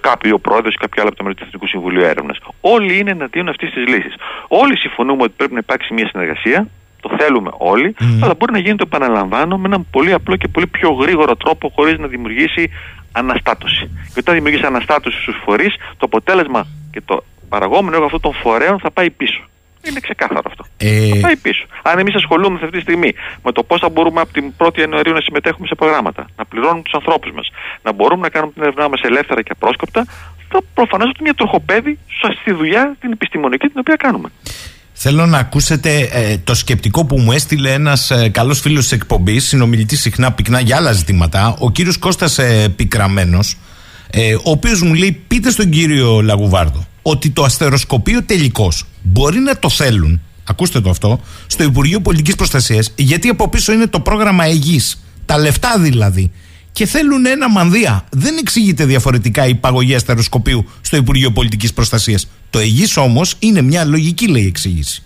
κάποιο πρόεδρος ή κάποιο άλλο από το μέρο του Εθνικού Συμβουλίου Έρευνας. Όλοι είναι εναντίον αυτής της λύσης. Όλοι συμφωνούμε ότι πρέπει να υπάρξει μια συνεργασία το θέλουμε όλοι, αλλά μπορεί να γίνει το επαναλαμβάνω με έναν πολύ απλό και πολύ πιο γρήγορο τρόπο χωρίς να δημιουργήσει αναστάτωση. Και όταν δημιουργήσει αναστάτωση στους φορείς, το αποτέλεσμα και το παραγόμενο έργο αυτών των φορέων θα πάει πίσω. Είναι ξεκάθαρο αυτό. Ε... Θα πάει πίσω. Αν εμείς ασχολούμαστε αυτή τη στιγμή με το πώς θα μπορούμε από την 1η Ιανουαρίου να συμμετέχουμε σε προγράμματα, να πληρώνουμε τους ανθρώπους μας, να μπορούμε να κάνουμε την έρευνά μας ελεύθερα και απρόσκοπτα, θα προφανώς είναι μια τροχοπέδη στη δουλειά την επιστημονική την οποία κάνουμε. Θέλω να ακούσετε ε, το σκεπτικό που μου έστειλε ένας ε, καλός φίλος της εκπομπής, συνομιλητής συχνά πυκνά για άλλα ζητήματα, ο κύριος Κώστας ε, Πικραμένος, ε, ο οποίος μου λέει: Πείτε στον κύριο Λαγουβάρδο ότι το αστεροσκοπείο τελικώ μπορεί να το θέλουν, ακούστε το αυτό, στο Υπουργείο Πολιτικής Προστασίας, γιατί από πίσω είναι το πρόγραμμα Αιγής. Τα λεφτά δηλαδή και θέλουν ένα μανδύα. Δεν εξηγείται διαφορετικά η παγωγή αστεροσκοπίου στο Υπουργείο Πολιτικής Προστασίας. Το ΕΓΙΣ όμως είναι μια λογική, λέει, εξήγηση.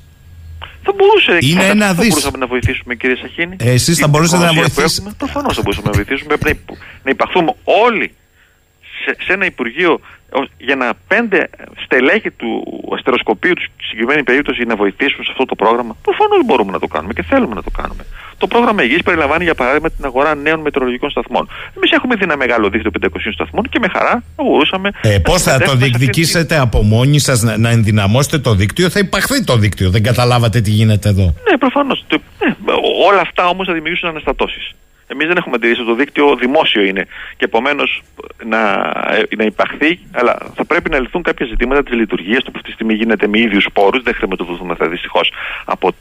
Θα μπορούσε είναι ένα θα μπορούσαμε να βοηθήσουμε, κύριε Σαχίνη. Ε, Εσείς θα μπορούσατε να βοηθήσετε. Προφανώς θα μπορούσαμε να βοηθήσουμε. Πρέπει να υπαχθούμε όλοι σε, σε ένα Υπουργείο για να πέντε στελέχη του αστεροσκοπείου τους συγκεκριμένη περίπτωση να βοηθήσουν σε αυτό το πρόγραμμα. Προφανώς μπορούμε να το κάνουμε και θέλουμε να το κάνουμε. Το πρόγραμμα Υγεία περιλαμβάνει για παράδειγμα την αγορά νέων μετεωρολογικών σταθμών. Εμείς έχουμε δει ένα μεγάλο δίκτυο 500 σταθμών και με χαρά θα μπορούσαμε. Ε, Πώς θα το διεκδικήσετε από μόνοι σας να, να ενδυναμώσετε το δίκτυο, θα υπαχθεί το δίκτυο. Δεν καταλάβατε τι γίνεται εδώ. Ναι, προφανώς. Ναι, όλα αυτά όμως θα δημιουργήσουν αναστατώσεις. Εμείς δεν έχουμε αντιρρήσει. Το δίκτυο δημόσιο είναι. Και επομένως να, ε, να υπαχθεί, αλλά θα πρέπει να λυθούν κάποια ζητήματα της λειτουργίας του που αυτή τη στιγμή γίνεται με ίδιους πόρους. Δεν χρηματοδοτούμεθα δυστυχώς από,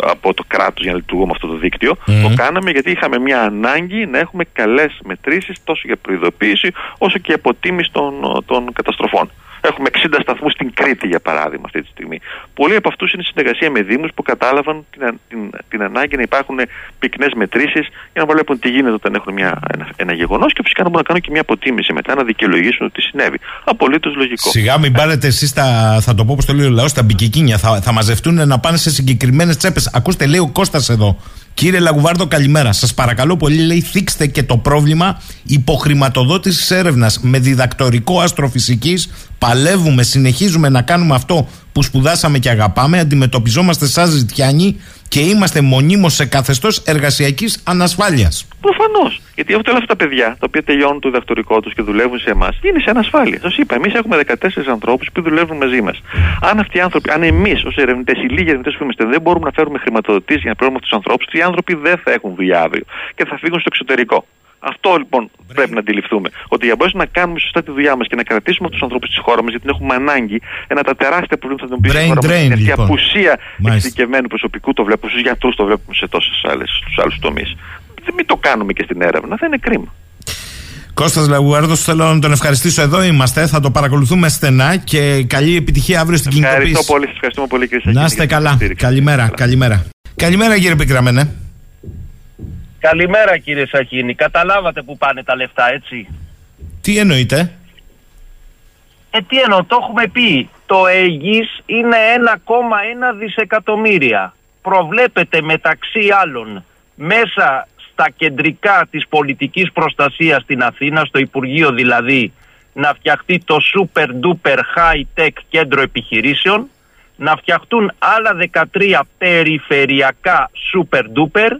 από το κράτος για να λειτουργούμε αυτό το δίκτυο. Το κάναμε γιατί είχαμε μια ανάγκη να έχουμε καλές μετρήσεις τόσο για προειδοποίηση όσο και αποτίμηση των, των καταστροφών. Έχουμε 60 σταθμούς στην Κρήτη, για παράδειγμα, αυτή τη στιγμή. Πολλοί από αυτούς είναι συνεργασία με Δήμους που κατάλαβαν την, την, την ανάγκη να υπάρχουν πυκνές μετρήσεις για να βλέπουν τι γίνεται όταν έχουν μια, ένα, ένα γεγονός και φυσικά να μπορούν να κάνουν και μια αποτίμηση μετά να δικαιολογήσουν ότι συνέβη. Απολύτως λογικό. Σιγά μην πάρετε εσείς, θα το πω όπως το λέει ο λαός, τα μπικικίνια. Θα, θα μαζευτούν να πάνε σε συγκεκριμένες τσέπες. Ακούστε, λέει ο Κώστας εδώ. Κύριε Λαγουβάρδο, καλημέρα. Σας παρακαλώ πολύ, λέει, θίξτε και το πρόβλημα υποχρηματοδότησης έρευνας με διδακτορικό αστροφυσική Παλεύουμε, συνεχίζουμε να κάνουμε αυτό που σπουδάσαμε και αγαπάμε, αντιμετωπιζόμαστε σαν ζητιάνοι και είμαστε μονίμως σε καθεστώς εργασιακής ανασφάλειας. Προφανώς. Γιατί όλα αυτά τα παιδιά τα οποία τελειώνουν το διδακτορικό τους και δουλεύουν σε εμάς είναι σε ανασφάλεια. Σας είπα, εμείς έχουμε 14 ανθρώπους που δουλεύουν μαζί μας. Αν αυτοί οι άνθρωποι, αν εμείς ως ερευνητές, οι λίγοι ερευνητές που είμαστε, δεν μπορούμε να φέρουμε χρηματοδοτήσεις για να πληρώνουμε αυτούς τους ανθρώπους, οι άνθρωποι δεν θα έχουν δουλειά αύριο και θα φύγουν στο εξωτερικό. Αυτό λοιπόν πρέπει να αντιληφθούμε. Ότι για να να κάνουμε σωστά τη δουλειά μας και να κρατήσουμε αυτού τους ανθρώπους στη χώρας μας, γιατί την έχουμε ανάγκη, ένα από τα τεράστια προβλήματα που θα αντιμετωπίσει η χώρα μας είναι αυτή η λοιπόν. απουσία εξειδικευμένου προσωπικού. Το βλέπουμε στους γιατρούς, το βλέπουμε σε τόσες άλλες άλλους τομείς. Μην το κάνουμε και στην έρευνα, θα είναι κρίμα. Κώστας Λαγουάρδος, θέλω να τον ευχαριστήσω. Εδώ είμαστε, θα το παρακολουθούμε στενά και καλή επιτυχία αύριο στην κινητοποίηση. Ευχαριστώ πολύ, ευχαριστούμε πολύ κύριε Να είστε καλά. Καλημέρα, καλημέρα. Καλημέρα κύριε Πικραμένε. Καλημέρα κύριε Σαχίνη. Καταλάβατε που πάνε τα λεφτά έτσι; Τι εννοείτε; Ε, τι εννοώ, το έχουμε πει. Το ΕΓΙΣ είναι 1,1 δισεκατομμύρια. Προβλέπεται μεταξύ άλλων μέσα στα κεντρικά της πολιτικής προστασίας στην Αθήνα, στο Υπουργείο δηλαδή, να φτιαχτεί το super duper high tech κέντρο επιχειρήσεων, να φτιαχτούν άλλα 13 περιφερειακά super duper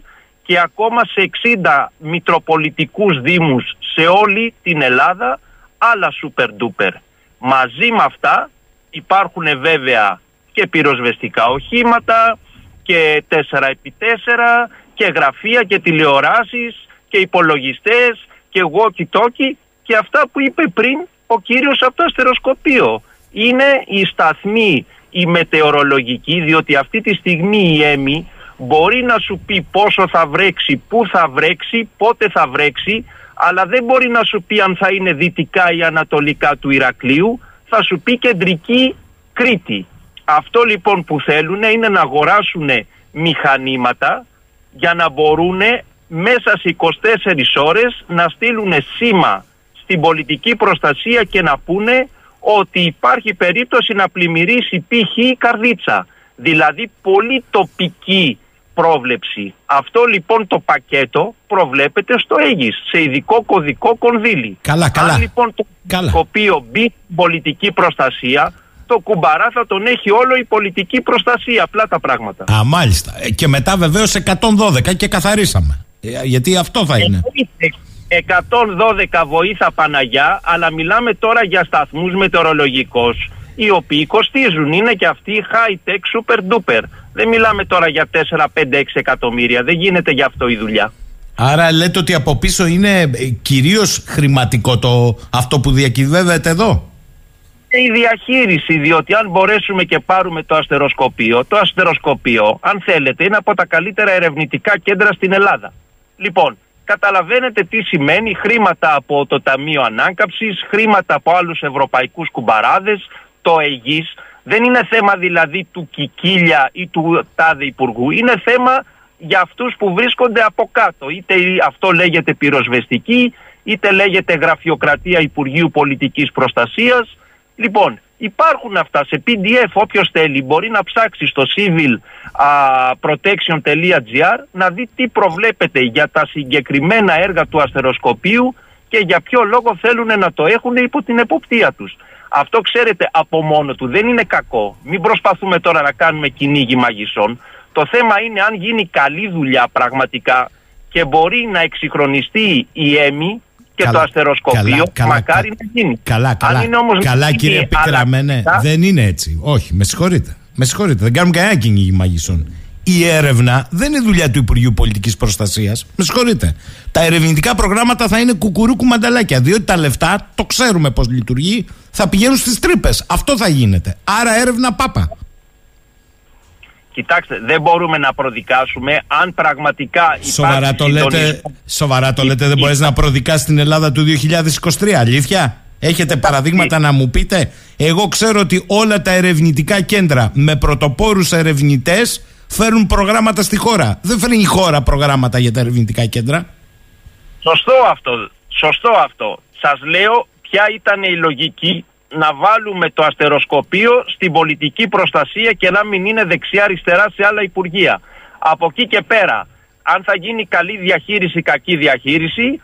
και ακόμα σε 60 μητροπολιτικούς δήμους σε όλη την Ελλάδα άλλα super duper. Μαζί με αυτά υπάρχουν βέβαια και πυροσβεστικά οχήματα και 4x4 και γραφεία και τηλεοράσεις και υπολογιστές και walkie-talkie και αυτά που είπε πριν ο κύριος από το αστεροσκοπείο. Είναι η σταθμή η μετεωρολογική διότι αυτή τη στιγμή η ΕΜΗ μπορεί να σου πει πόσο θα βρέξει, πού θα βρέξει, πότε θα βρέξει, αλλά δεν μπορεί να σου πει αν θα είναι δυτικά ή ανατολικά του Ηρακλείου, θα σου πει κεντρική Κρήτη. Αυτό λοιπόν που θέλουν είναι να αγοράσουν μηχανήματα για να μπορούν μέσα σε 24 ώρες να στείλουν σήμα στην πολιτική προστασία και να πούνε ότι υπάρχει περίπτωση να πλημμυρίσει π.χ. η καρδίτσα. Δηλαδή πολύ τοπική πρόβλεψη. Αυτό λοιπόν το πακέτο προβλέπεται στο ΕΓΙΣ, σε ειδικό κωδικό κονδύλι. Καλά, καλά. Αν λοιπόν το καλά. οποίο μπει πολιτική προστασία, το κουμπαρά θα τον έχει όλο η πολιτική προστασία. Απλά τα πράγματα. Α, μάλιστα. Ε, και μετά βεβαίως 112 και καθαρίσαμε. Ε, γιατί αυτό θα είναι. 112 βοήθα Παναγιά, αλλά μιλάμε τώρα για σταθμούς μετεωρολογικούς οι οποίοι κοστίζουν. Είναι και αυτοί high tech super duper. Δεν μιλάμε τώρα για 4, 5, 6 εκατομμύρια. Δεν γίνεται γι' αυτό η δουλειά. Άρα λέτε ότι από πίσω είναι ε, κυρίως χρηματικό το αυτό που διακυβεύεται εδώ; Η διαχείριση, διότι αν μπορέσουμε και πάρουμε το αστεροσκοπείο, το αστεροσκοπείο, αν θέλετε, είναι από τα καλύτερα ερευνητικά κέντρα στην Ελλάδα. Λοιπόν, καταλαβαίνετε τι σημαίνει χρήματα από το Ταμείο Ανάκαψης, χρήματα από άλλους ευρωπαϊκούς κουμπαράδες, το ΕΓΙΣ, δεν είναι θέμα δηλαδή του Κικίλια ή του τάδε υπουργού. Είναι θέμα για αυτούς που βρίσκονται από κάτω. Είτε αυτό λέγεται πυροσβεστική, είτε λέγεται γραφειοκρατία Υπουργείου Πολιτικής Προστασίας. Λοιπόν, υπάρχουν αυτά σε PDF όποιος θέλει μπορεί να ψάξει στο civilprotection.gr να δει τι προβλέπεται για τα συγκεκριμένα έργα του αστεροσκοπίου και για ποιο λόγο θέλουν να το έχουν υπό την εποπτεία τους. Αυτό ξέρετε από μόνο του δεν είναι κακό. Μην προσπαθούμε τώρα να κάνουμε κυνήγι μαγισσών. Το θέμα είναι αν γίνει καλή δουλειά πραγματικά και μπορεί να εξυγχρονιστεί η ΕΜΗ και το αστεροσκοπείο, καλά, μακάρι να γίνει. Καλά, καλά, αν όμως καλά κύριε Πικραμένε, δεν είναι έτσι. Όχι, με συγχωρείτε. Με συγχωρείτε, δεν κάνουμε κανένα κυνήγι μαγισσών η έρευνα δεν είναι δουλειά του Υπουργείου Πολιτικής Προστασίας. Με συγχωρείτε. Τα ερευνητικά προγράμματα θα είναι κουκουρούκου μανταλάκια. Διότι τα λεφτά, το ξέρουμε πώς λειτουργεί, θα πηγαίνουν στις τρύπες. Αυτό θα γίνεται. Άρα έρευνα πάπα. Κοιτάξτε, δεν μπορούμε να προδικάσουμε αν πραγματικά υπάρχει Σοβαρά το λέτε, σοβαρά το λέτε δεν μπορείς να προδικάσει την Ελλάδα του 2023, αλήθεια; Έχετε παραδείγματα να μου πείτε; Εγώ ξέρω ότι όλα τα ερευνητικά κέντρα με πρωτοπόρους ερευνητές φέρουν προγράμματα στη χώρα. Δεν φέρνει η χώρα προγράμματα για τα ερευνητικά κέντρα. Σωστό αυτό. Σωστό αυτό. Σας λέω ποια ήταν η λογική να βάλουμε το αστεροσκοπείο στην πολιτική προστασία και να μην είναι δεξιά-αριστερά σε άλλα υπουργεία. Από εκεί και πέρα, αν θα γίνει καλή διαχείριση, κακή διαχείριση,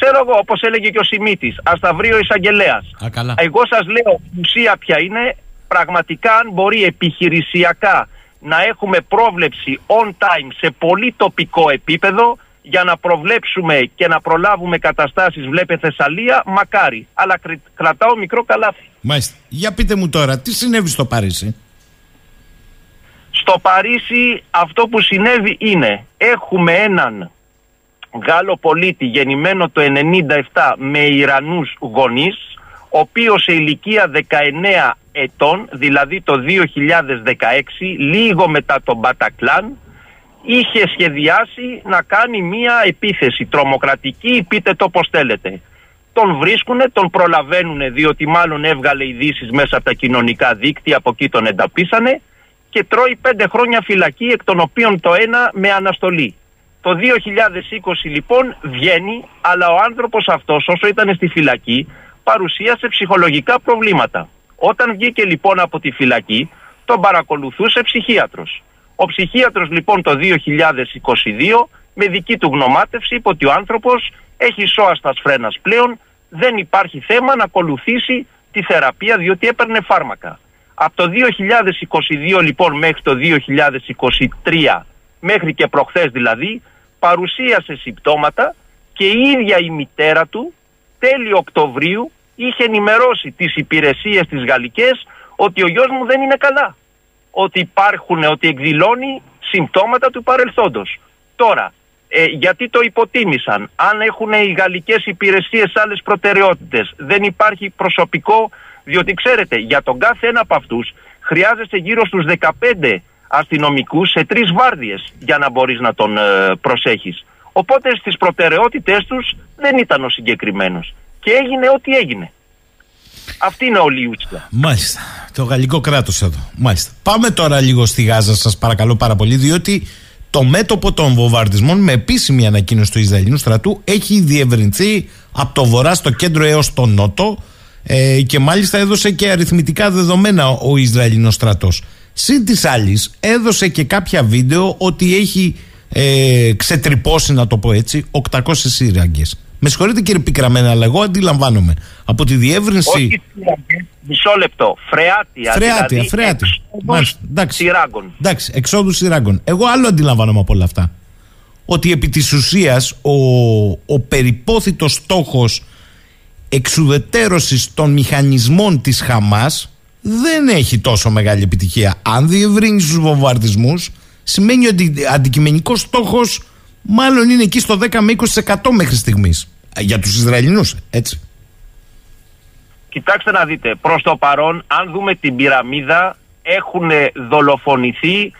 Ξέρω εγώ, όπως έλεγε και ο Σιμίτης, ας τα βρει ο εισαγγελέας. Α, καλά. Εγώ σας λέω, η ουσία ποια είναι, πραγματικά αν μπορεί επιχειρησιακά να έχουμε πρόβλεψη on time σε πολύ τοπικό επίπεδο για να προβλέψουμε και να προλάβουμε καταστάσεις βλέπε Θεσσαλία, μακάρι. Αλλά κρι- κρατάω μικρό καλάθι. Μάλιστα. Για πείτε μου τώρα, τι συνέβη στο Παρίσι; Στο Παρίσι αυτό που συνέβη είναι έχουμε έναν Γάλλο πολίτη γεννημένο το 97 με Ιρανούς γονείς ο οποίος σε ηλικία 19 ετών, δηλαδή το 2016, λίγο μετά τον Μπατακλάν, είχε σχεδιάσει να κάνει μία επίθεση τρομοκρατική, πείτε το πως θέλετε. Τον βρίσκουνε, τον προλαβαίνουνε διότι μάλλον έβγαλε ειδήσεις μέσα από τα κοινωνικά δίκτυα, από εκεί τον ενταπίσανε και τρώει πέντε χρόνια φυλακή εκ των οποίων το ένα με αναστολή. Το 2020 λοιπόν βγαίνει, αλλά ο άνθρωπος αυτός όσο ήταν στη φυλακή παρουσίασε ψυχολογικά προβλήματα. Όταν βγήκε λοιπόν από τη φυλακή τον παρακολουθούσε ψυχίατρος. Ο ψυχίατρος λοιπόν το 2022 με δική του γνωμάτευση είπε ότι ο άνθρωπος έχει σώαστας φρένας πλέον, δεν υπάρχει θέμα να ακολουθήσει τη θεραπεία διότι έπαιρνε φάρμακα. Από το 2022 λοιπόν μέχρι το 2023, μέχρι και προχθές δηλαδή, παρουσίασε συμπτώματα και η ίδια η μητέρα του τέλη Οκτωβρίου είχε ενημερώσει τις υπηρεσίες της γαλλικές ότι ο γιος μου δεν είναι καλά. Ότι υπάρχουν, ότι εκδηλώνει συμπτώματα του παρελθόντος. Τώρα, ε, γιατί το υποτίμησαν; Αν έχουν οι γαλλικές υπηρεσίες άλλες προτεραιότητες, δεν υπάρχει προσωπικό, διότι ξέρετε, για τον κάθε ένα από αυτούς χρειάζεσαι γύρω στους 15 αστυνομικούς σε τρεις βάρδιες για να μπορείς να τον ε, προσέχεις. Οπότε στις προτεραιότητες τους δεν ήταν ο συγκεκριμένος. Και έγινε ό,τι έγινε. Αυτή είναι όλη η ουσία. Μάλιστα. Το γαλλικό κράτος εδώ. Μάλιστα. Πάμε τώρα λίγο στη Γάζα, σας παρακαλώ πάρα πολύ, διότι το μέτωπο των βομβαρδισμών με επίσημη ανακοίνωση του Ισραηλινού στρατού έχει διευρυνθεί από το βορρά στο κέντρο έως το νότο ε, και μάλιστα έδωσε και αριθμητικά δεδομένα ο Ισραηλινός στρατός. Συν της άλλης έδωσε και κάποια βίντεο ότι έχει ε, ξετρυπώσει να το πω έτσι 800 σύραγγες. Με συγχωρείτε κύριε Πικραμένα, αλλά εγώ αντιλαμβάνομαι από τη διεύρυνση. Όχι σύραγγες, μισό λεπτό. Φρεάτια. Φρεάτια, δηλαδή φρεάτια. εξόδους Μάλιστα, εντάξει. Σειράγκων. Εντάξει, εξόδους σειράγκων. Εγώ άλλο αντιλαμβάνομαι από όλα αυτά. Ότι επί της ουσίας ο, ο περιπόθητος στόχος εξουδετέρωσης των μηχανισμών της Χαμάς δεν έχει τόσο μεγάλη επιτυχία. Αν διευρύνεις τους βομβαρδισμούς σημαίνει ότι αντικειμενικός στόχος μάλλον είναι εκεί στο 10 με 20% μέχρι στιγμής. Για τους Ισραηλινούς, έτσι. Κοιτάξτε να δείτε, προς το παρόν, αν δούμε την πυραμίδα, έχουν δολοφονηθεί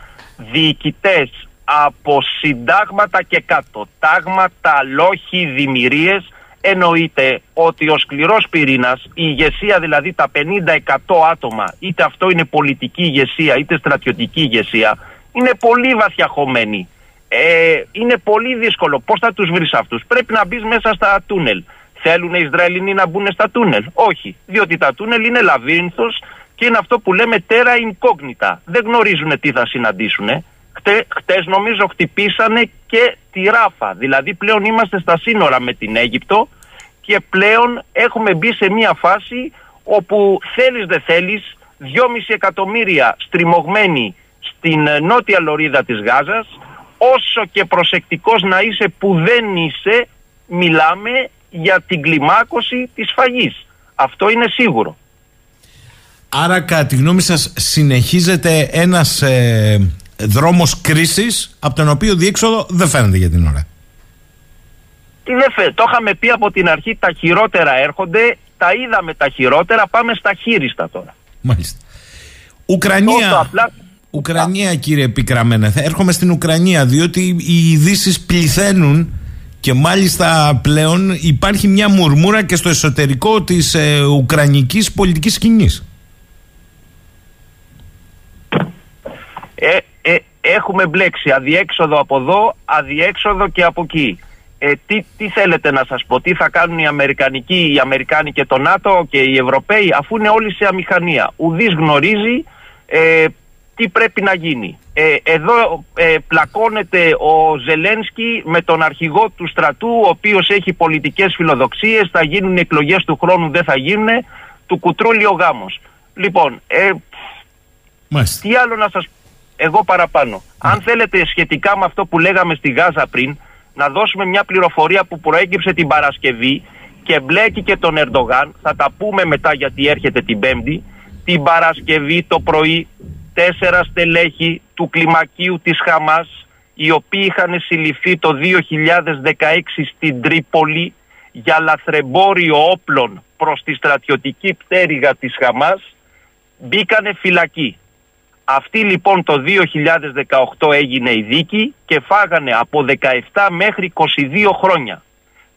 διοικητές από συντάγματα και κάτω. Τάγματα, λόχοι, δημιουργίες. Εννοείται ότι ο σκληρός πυρήνας, η ηγεσία δηλαδή τα 50-100 άτομα, είτε αυτό είναι πολιτική ηγεσία είτε στρατιωτική ηγεσία, είναι πολύ βαθιά χωμένη. Ε, είναι πολύ δύσκολο. Πώς θα τους βρεις αυτούς; Πρέπει να μπεις μέσα στα τούνελ. Θέλουν οι Ισραηλινοί να μπουν στα τούνελ; Όχι. Διότι τα τούνελ είναι λαβύρινθος και είναι αυτό που λέμε τέρα incognita. Δεν γνωρίζουν τι θα συναντήσουν. Χτε, χτες νομίζω χτυπήσανε και τη Ράφα. Δηλαδή πλέον είμαστε στα σύνορα με την Αίγυπτο και πλέον έχουμε μπει σε μια φάση όπου θέλεις δεν θέλεις 2,5 εκατομμύρια στριμωγμένοι στην ε, νότια λωρίδα της Γάζας όσο και προσεκτικός να είσαι που δεν είσαι μιλάμε για την κλιμάκωση της φαγής. Αυτό είναι σίγουρο. Άρα κατά τη γνώμη σας συνεχίζεται ένας ε, δρόμος κρίσης από τον οποίο διέξοδο δεν φαίνεται για την ώρα. Τι δεν φε, το είχαμε πει από την αρχή τα χειρότερα έρχονται, τα είδαμε τα χειρότερα, πάμε στα χείριστα τώρα. Μάλιστα. Τόσο Ουκρανία, απλά Ουκρανία κύριε Πικραμένα, θα έρχομαι στην Ουκρανία διότι οι ειδήσεις πληθαίνουν και μάλιστα πλέον υπάρχει μια μουρμούρα και στο εσωτερικό της ε, ουκρανικής πολιτικής σκηνής. ε, ε, έχουμε μπλέξει αδιέξοδο από εδώ, αδιέξοδο και από εκεί. Ε, τι, τι θέλετε να σας πω, τι θα κάνουν οι Αμερικανικοί, οι Αμερικάνοι και το ΝΑΤΟ και οι Ευρωπαίοι, αφού είναι όλοι σε αμηχανία. Ουδής γνωρίζει ε, τι πρέπει να γίνει. Ε, εδώ ε, πλακώνεται ο Ζελένσκι με τον αρχηγό του στρατού, ο οποίος έχει πολιτικές φιλοδοξίες, θα γίνουν εκλογές του χρόνου, δεν θα γίνουν, του κουτρούλει ο γάμος. Λοιπόν, ε, τι άλλο να σας εγώ παραπάνω. Αν θέλετε σχετικά με αυτό που λέγαμε στη Γάζα πριν, να δώσουμε μια πληροφορία που προέκυψε την Παρασκευή και μπλέκει και τον Ερντογάν, θα τα πούμε μετά γιατί έρχεται την Πέμπτη, την Παρασκευή το πρωί τέσσερα στελέχη του κλιμακίου της Χαμάς οι οποίοι είχαν συλληφθεί το 2016 στην Τρίπολη για λαθρεμπόριο όπλων προς τη στρατιωτική πτέρυγα της Χαμάς μπήκανε φυλακή. Αυτή λοιπόν το 2018 έγινε η δίκη και φάγανε από 17 μέχρι 22 χρόνια.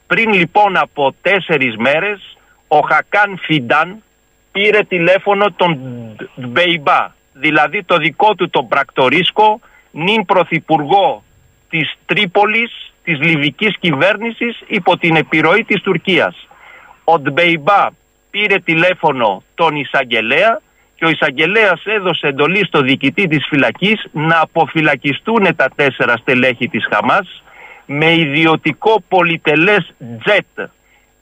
Πριν λοιπόν από τέσσερις μέρες ο Χακάν Φιντάν πήρε τηλέφωνο τον Μπεϊμπά, δηλαδή το δικό του τον πρακτορίσκο, νυν πρωθυπουργό της Τρίπολης, της Λιβικής κυβέρνησης υπό την επιρροή της Τουρκίας. Ο Ντμπεϊμπά πήρε τηλέφωνο τον Ισαγγελέα και ο εισαγγελέας έδωσε εντολή στο διοικητή της φυλακής να αποφυλακιστούν τα τέσσερα στελέχη της Χαμάς με ιδιωτικό πολυτελές τζετ.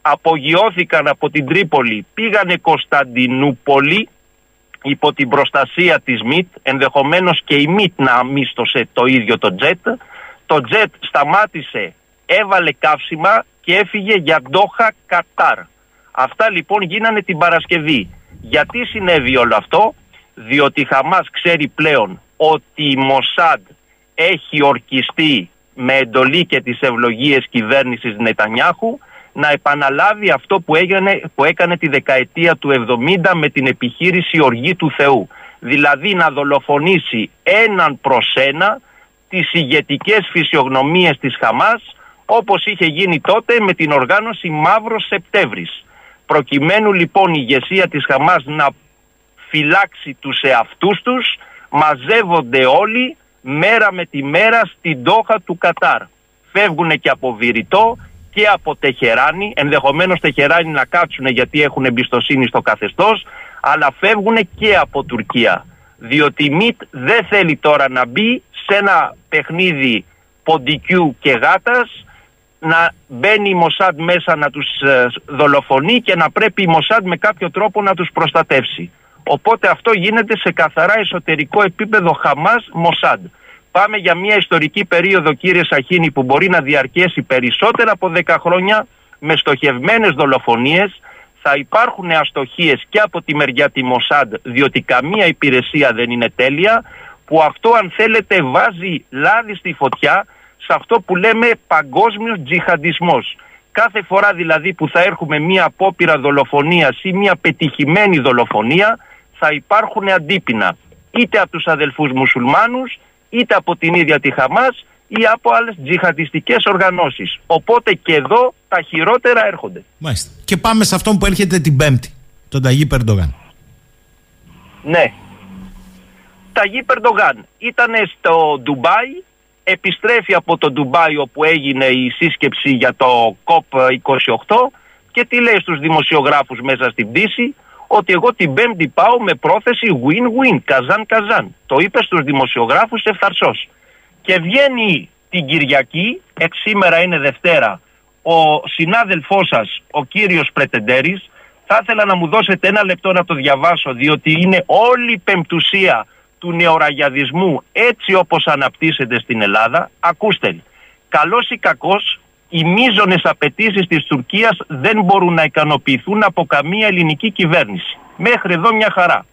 Απογειώθηκαν από την Τρίπολη, πήγανε Κωνσταντινούπολη υπό την προστασία της ΜΙΤ, ενδεχομένως και η ΜΙΤ να μίστοσε το ίδιο το τζετ. Το τζετ σταμάτησε, έβαλε καύσιμα και έφυγε για Ντόχα Κατάρ. Αυτά λοιπόν γίνανε την Παρασκευή. Γιατί συνέβη όλο αυτό, διότι η Χαμάς ξέρει πλέον ότι η Μοσάντ έχει ορκιστεί με εντολή και τις ευλογίες κυβέρνησης Νετανιάχου να επαναλάβει αυτό που, έγινε, που έκανε τη δεκαετία του 70 με την επιχείρηση Οργή του Θεού. Δηλαδή να δολοφονήσει έναν προς ένα τις ηγετικές φυσιογνωμίες της Χαμάς όπως είχε γίνει τότε με την οργάνωση Μαύρος Σεπτέμβρης. Προκειμένου λοιπόν η ηγεσία της Χαμάς να φυλάξει τους εαυτούς τους, μαζεύονται όλοι μέρα με τη μέρα στην τόχα του Κατάρ. Φεύγουν και από Βηρητό και από Τεχεράνη, ενδεχομένως Τεχεράνη να κάτσουν γιατί έχουν εμπιστοσύνη στο καθεστώς, αλλά φεύγουν και από Τουρκία. Διότι η ΜΙΤ δεν θέλει τώρα να μπει σε ένα παιχνίδι ποντικιού και γάτας, να μπαίνει η Μοσάντ μέσα να τους ε, δολοφονεί και να πρέπει η Μοσάντ με κάποιο τρόπο να τους προστατεύσει. Οπότε αυτό γίνεται σε καθαρά εσωτερικό επίπεδο Χαμάς Μοσάντ. Πάμε για μια ιστορική περίοδο κύριε Σαχίνη που μπορεί να διαρκέσει περισσότερα από 10 χρόνια με στοχευμένες δολοφονίες. Θα υπάρχουν αστοχίες και από τη μεριά τη Μοσάντ διότι καμία υπηρεσία δεν είναι τέλεια που αυτό αν θέλετε βάζει λάδι στη φωτιά σε αυτό που λέμε παγκόσμιος τζιχαντισμός. Κάθε φορά δηλαδή που θα έχουμε μία απόπειρα δολοφονίας ή μία πετυχημένη δολοφονία θα υπάρχουν αντίπεινα είτε από τους αδελφούς μουσουλμάνους είτε από την ίδια τη Χαμάς ή από άλλες τζιχαντιστικές οργανώσεις. Οπότε και εδώ τα χειρότερα έρχονται. Μάλιστα. Και πάμε σε αυτόν που έρχεται την Πέμπτη, τον Ταγί Περντογάν. Ναι. Ταγί Περντογάν ήταν στο Ντουμπάι επιστρέφει από το Ντουμπάι όπου έγινε η σύσκεψη για το COP28 και τι λέει στους δημοσιογράφους μέσα στην πτήση ότι εγώ την πέμπτη πάω με πρόθεση win-win, καζάν-καζάν. Το είπε στους δημοσιογράφους ευθαρσός. Και βγαίνει την Κυριακή, εξ σήμερα είναι Δευτέρα, ο συνάδελφός σας, ο κύριος Πρετεντέρης, θα ήθελα να μου δώσετε ένα λεπτό να το διαβάσω, διότι είναι όλη η πεμπτουσία του νεοραγιαδισμού έτσι όπως αναπτύσσεται στην Ελλάδα, ακούστε, καλός ή κακός, οι μείζονες απαιτήσεις της Τουρκίας δεν μπορούν να ικανοποιηθούν από καμία ελληνική κυβέρνηση. Μέχρι εδώ μια χαρά.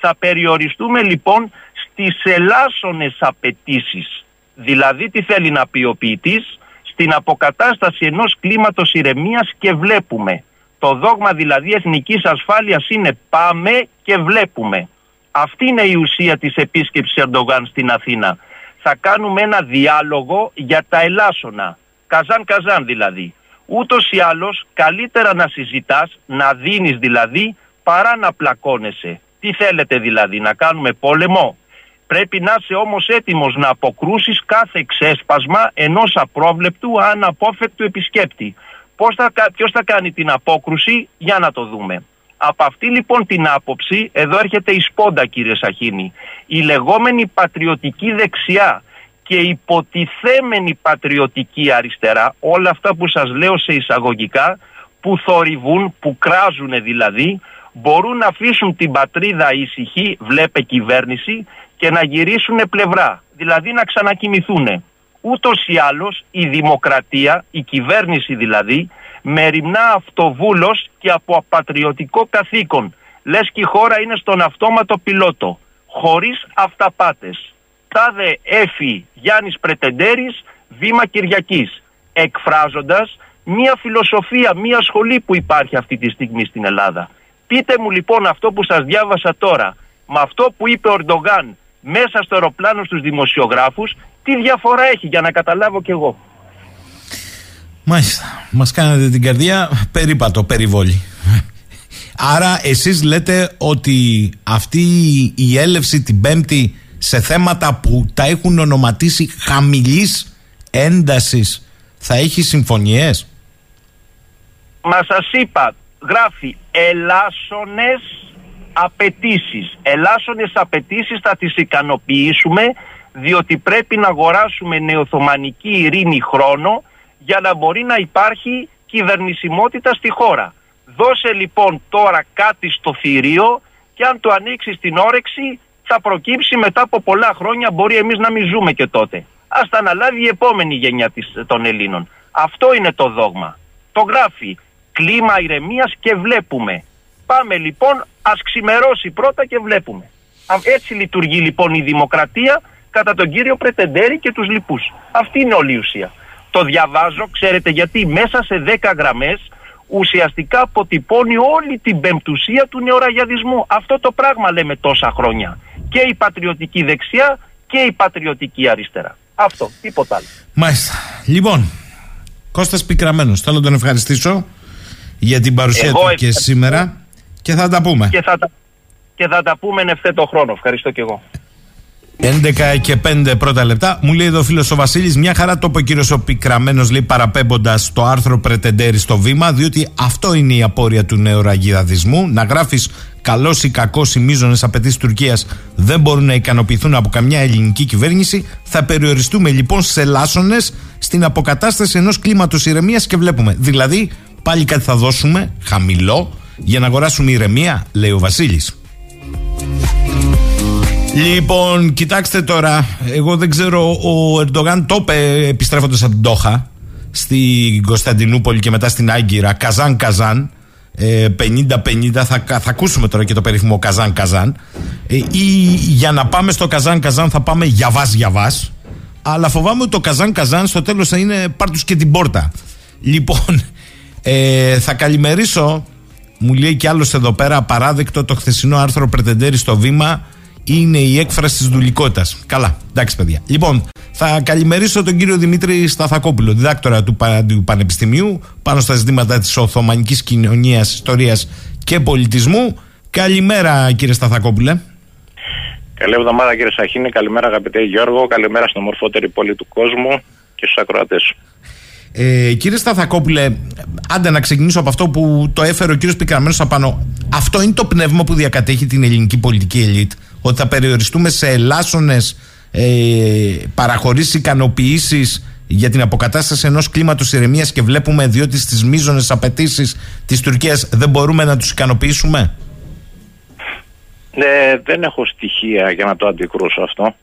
Θα περιοριστούμε λοιπόν στις ελάσσονες απαιτήσεις. Δηλαδή τι θέλει να πει ο ποιητής, στην αποκατάσταση ενός κλίματος ηρεμίας και βλέπουμε. Το δόγμα δηλαδή εθνικής ασφάλειας είναι πάμε και βλέπουμε. Αυτή είναι η ουσία της επίσκεψης Ερντογάν στην Αθήνα. Θα κάνουμε ένα διάλογο για τα ελάσσονα. Καζάν καζάν δηλαδή. Ούτως ή άλλως καλύτερα να συζητάς, να δίνεις δηλαδή, παρά να πλακώνεσαι. Τι θέλετε δηλαδή, να κάνουμε πόλεμο; Πρέπει να είσαι όμως έτοιμος να αποκρούσεις κάθε ξέσπασμα ενός απρόβλεπτου αναπόφευκτου επισκέπτη. Πώς θα, ποιος θα κάνει την απόκρουση, για να το δούμε. Από αυτή λοιπόν την άποψη, εδώ έρχεται η σπόντα κύριε Σαχίνη, η λεγόμενη πατριωτική δεξιά και υποτιθέμενη πατριωτική αριστερά, όλα αυτά που σας λέω σε εισαγωγικά, που θορυβούν, που κράζουν δηλαδή, μπορούν να αφήσουν την πατρίδα ήσυχη, βλέπε κυβέρνηση, και να γυρίσουν πλευρά, δηλαδή να ξανακοιμηθούν. Ούτως ή άλλως η δημοκρατία, η κυβέρνηση δηλαδή, μεριμνά αυτοβούλος και από απατριωτικό καθήκον. Λες και η χώρα είναι στον αυτόματο πιλότο, χωρίς αυταπάτες. Τάδε έφη Γιάννης Πρετεντέρης, Βήμα Κυριακής, εκφράζοντας μία φιλοσοφία, μία σχολή που υπάρχει αυτή τη στιγμή στην Ελλάδα. Πείτε μου λοιπόν αυτό που σας διάβασα τώρα, με αυτό που είπε ο Ορντογάν μέσα στο αεροπλάνο στους δημοσιογράφους, τι διαφορά έχει για να καταλάβω κι εγώ. Μάλιστα. Μας κάνατε την καρδιά περίπατο, περιβόλη. Άρα εσείς λέτε ότι αυτή η έλευση την Πέμπτη σε θέματα που τα έχουν ονοματίσει χαμηλής έντασης θα έχει συμφωνίες; Μα σας είπα, γράφει ελάσσονες απαιτήσεις. Ελάσσονες απαιτήσεις θα τις ικανοποιήσουμε διότι πρέπει να αγοράσουμε νεοθωμανική ειρήνη χρόνο για να μπορεί να υπάρχει κυβερνησιμότητα στη χώρα. Δώσε λοιπόν τώρα κάτι στο θηρίο και αν το ανοίξεις την όρεξη θα προκύψει μετά από πολλά χρόνια μπορεί εμείς να μην ζούμε και τότε. Ας τα αναλάβει η επόμενη γενιά της, των Ελλήνων. Αυτό είναι το δόγμα. Το γράφει κλίμα ηρεμίας και βλέπουμε. Πάμε λοιπόν, ας ξημερώσει πρώτα και βλέπουμε. Έτσι λειτουργεί λοιπόν η δημοκρατία κατά τον κύριο Πρετεντέρη και τους λοιπούς. Αυτή είναι όλη η ουσία. Το διαβάζω, ξέρετε γιατί, μέσα σε 10 γραμμές ουσιαστικά αποτυπώνει όλη την πεμπτουσία του νεοραγιαδισμού. Αυτό το πράγμα λέμε τόσα χρόνια. Και η πατριωτική δεξιά και η πατριωτική αριστερά. Αυτό, τίποτα άλλο. Μάλιστα. Λοιπόν, Κώστας Πικραμένος, θέλω να τον ευχαριστήσω για την παρουσία Εγώ του και ευχαριστώ. σήμερα και θα τα πούμε. Και θα τα, και θα τα πούμε εν ευθέτω χρόνο. Ευχαριστώ και εγώ. 11 και 5 πρώτα λεπτά. Μου λέει εδώ ο φίλος ο Βασίλης, μια χαρά το είπε ο κύριος ο Πικραμένος, λέει παραπέμποντας το άρθρο Πρετεντέρη στο βήμα, διότι αυτό είναι η απόρρια του νεοραγιδαδισμού. Να γράφεις καλός ή κακός οι μείζονες απαιτήσεις Τουρκίας δεν μπορούν να ικανοποιηθούν από καμιά ελληνική κυβέρνηση. Θα περιοριστούμε λοιπόν σε λάσονες στην αποκατάσταση ενός κλίματος ηρεμίας και βλέπουμε. Δηλαδή, πάλι κάτι θα δώσουμε χαμηλό για να αγοράσουμε ηρεμία, λέει ο Βασίλης. Λοιπόν, κοιτάξτε τώρα. Εγώ δεν ξέρω, ο Ερντογάν το είπε επιστρέφοντας από την Τόχα στην Κωνσταντινούπολη και μετά στην Άγκυρα. Καζάν Καζάν. ε, 50-50. Θα, θα ακούσουμε τώρα και το περίφημο Καζάν Καζάν. Ε, ή για να πάμε στο Καζάν Καζάν θα πάμε για βάς για βάς. Αλλά φοβάμαι ότι το Καζάν Καζάν στο τέλος θα είναι πάρ' τους και την πόρτα. Λοιπόν, ε, θα καλημερίσω. Μου λέει κι άλλος εδώ πέρα απαράδεκτο το χθεσινό άρθρο Πρετεντέρη στο βήμα είναι η έκφραση της δουλικότητας. Καλά, εντάξει, παιδιά. Λοιπόν, θα καλημερίσω τον κύριο Δημήτρη Σταθακόπουλο, διδάκτορα του, Πα- του Πανεπιστημίου, πάνω στα ζητήματα της Οθωμανικής κοινωνίας, ιστορίας και πολιτισμού. Καλημέρα, κύριε Σταθακόπουλε. Καλή εβδομάδα κύριε Σαχίνη, καλημέρα αγαπητέ Γιώργο, καλημέρα στην ομορφότερη πόλη του κόσμου και στους ακροατές σου. Ε, κύριε Σταθακόπουλε, άντε να ξεκινήσω από αυτό που το έφερε ο κύριος Πικραμένος απάνω. Αυτό είναι το πνεύμα που διακατέχει την ελληνική πολιτική ελίτ. Ότι θα περιοριστούμε σε ελάσσονες ε, παραχωρήσεις ικανοποιήσεις για την αποκατάσταση ενός κλίματος ηρεμίας και βλέπουμε διότι στις μείζονες απαιτήσεις της Τουρκίας δεν μπορούμε να τους ικανοποιήσουμε; Ε, δεν έχω στοιχεία για να το αντικρούσω αυτό.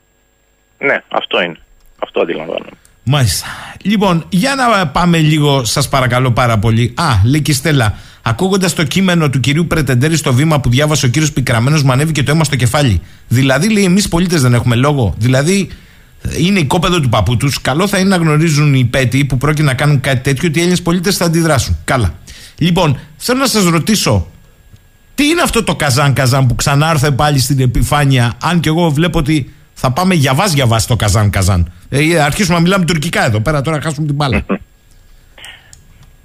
Ναι, αυτό είναι. Αυτό αντιλαμβάνομαι. Μάλιστα. Λοιπόν, για να πάμε λίγο, σας παρακαλώ πάρα πολύ. Α, λέει και η Στέλλα, ακούγοντας το κείμενο του κυρίου Πρετεντέρη στο βήμα που διάβασε ο κύριος Πικραμένος, μου ανέβηκε το αίμα στο κεφάλι. Δηλαδή, λέει, εμείς πολίτες δεν έχουμε λόγο. Δηλαδή, είναι οικόπεδο του παππού τους. Καλό θα είναι να γνωρίζουν οι πέτοι που πρόκειται να κάνουν κάτι τέτοιο ότι οι Έλληνες πολίτες θα αντιδράσουν. Καλά. Λοιπόν, θέλω να σας ρωτήσω, τι είναι αυτό το καζάν καζάν που ξανάρθε πάλι στην επιφάνεια, αν και εγώ βλέπω ότι θα πάμε για βάζ για βάζ το καζάν καζάν. Ε, αρχίσουμε να μιλάμε τουρκικά εδώ πέρα, τώρα χάσουμε την μπάλα.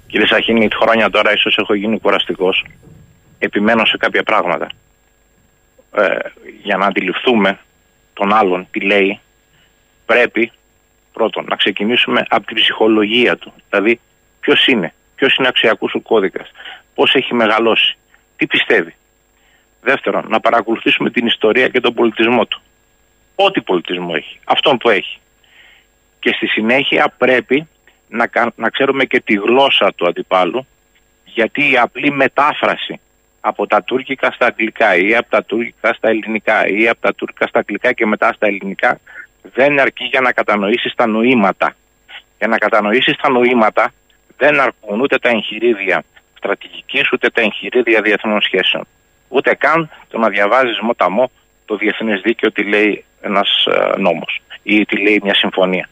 Κύριε Σαχίνη, χρόνια τώρα ίσως έχω γίνει κουραστικός. Επιμένω σε κάποια πράγματα. Ε, για να αντιληφθούμε τον άλλον τι λέει, πρέπει πρώτον να ξεκινήσουμε από την ψυχολογία του. Δηλαδή, ποιος είναι, ποιος είναι ο αξιακού σου κώδικας, πώς έχει μεγαλώσει, τι πιστεύει. Δεύτερον, να παρακολουθήσουμε την ιστορία και τον πολιτισμό του. Ό,τι πολιτισμό έχει, αυτόν που έχει. Και στη συνέχεια πρέπει να, να ξέρουμε και τη γλώσσα του αντιπάλου, γιατί η απλή μετάφραση από τα τουρκικά στα αγγλικά ή από τα τουρκικά στα ελληνικά ή από τα τουρκικά στα αγγλικά και μετά στα ελληνικά δεν αρκεί για να κατανοήσεις τα νοήματα. Για να κατανοήσεις τα νοήματα δεν αρκούν ούτε τα εγχειρίδια στρατηγικής ούτε τα εγχειρίδια διεθνών σχέσεων. Ούτε καν το να διαβάζεις μοταμό το διεθνές δίκαιο τι λέει ένας ε, νόμος ή τι λέει μια συμφωνία.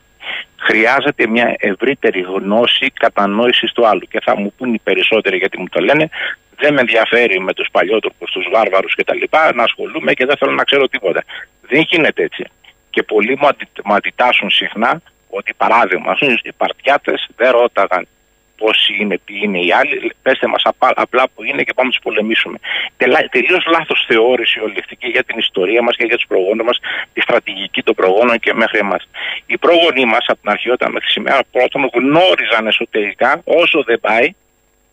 Χρειάζεται μια ευρύτερη γνώση κατανόησης του άλλου. Και θα μου πούν οι περισσότεροι γιατί μου το λένε, δεν με ενδιαφέρει με τους παλιότουρκου, τους βάρβαρους κτλ. να ασχολούμαι και δεν θέλω να ξέρω τίποτα. Δεν γίνεται έτσι. Και πολλοί μου, αντι, μου αντιτάσσουν συχνά ότι παράδειγμα, οι παρτιάτε δεν ρώταγαν πόσοι είναι, ποιοι είναι οι άλλοι. Πέστε μας απλά που είναι και πάμε να τους πολεμήσουμε. Τελείως λάθος θεώρηση ολιστική για την ιστορία μας και για τους προγόνους μας, τη στρατηγική των προγόνων και μέχρι εμάς. Οι πρόγονοί μας από την αρχή, όταν μέχρι σήμερα, πρώτον γνώριζαν εσωτερικά όσο δεν πάει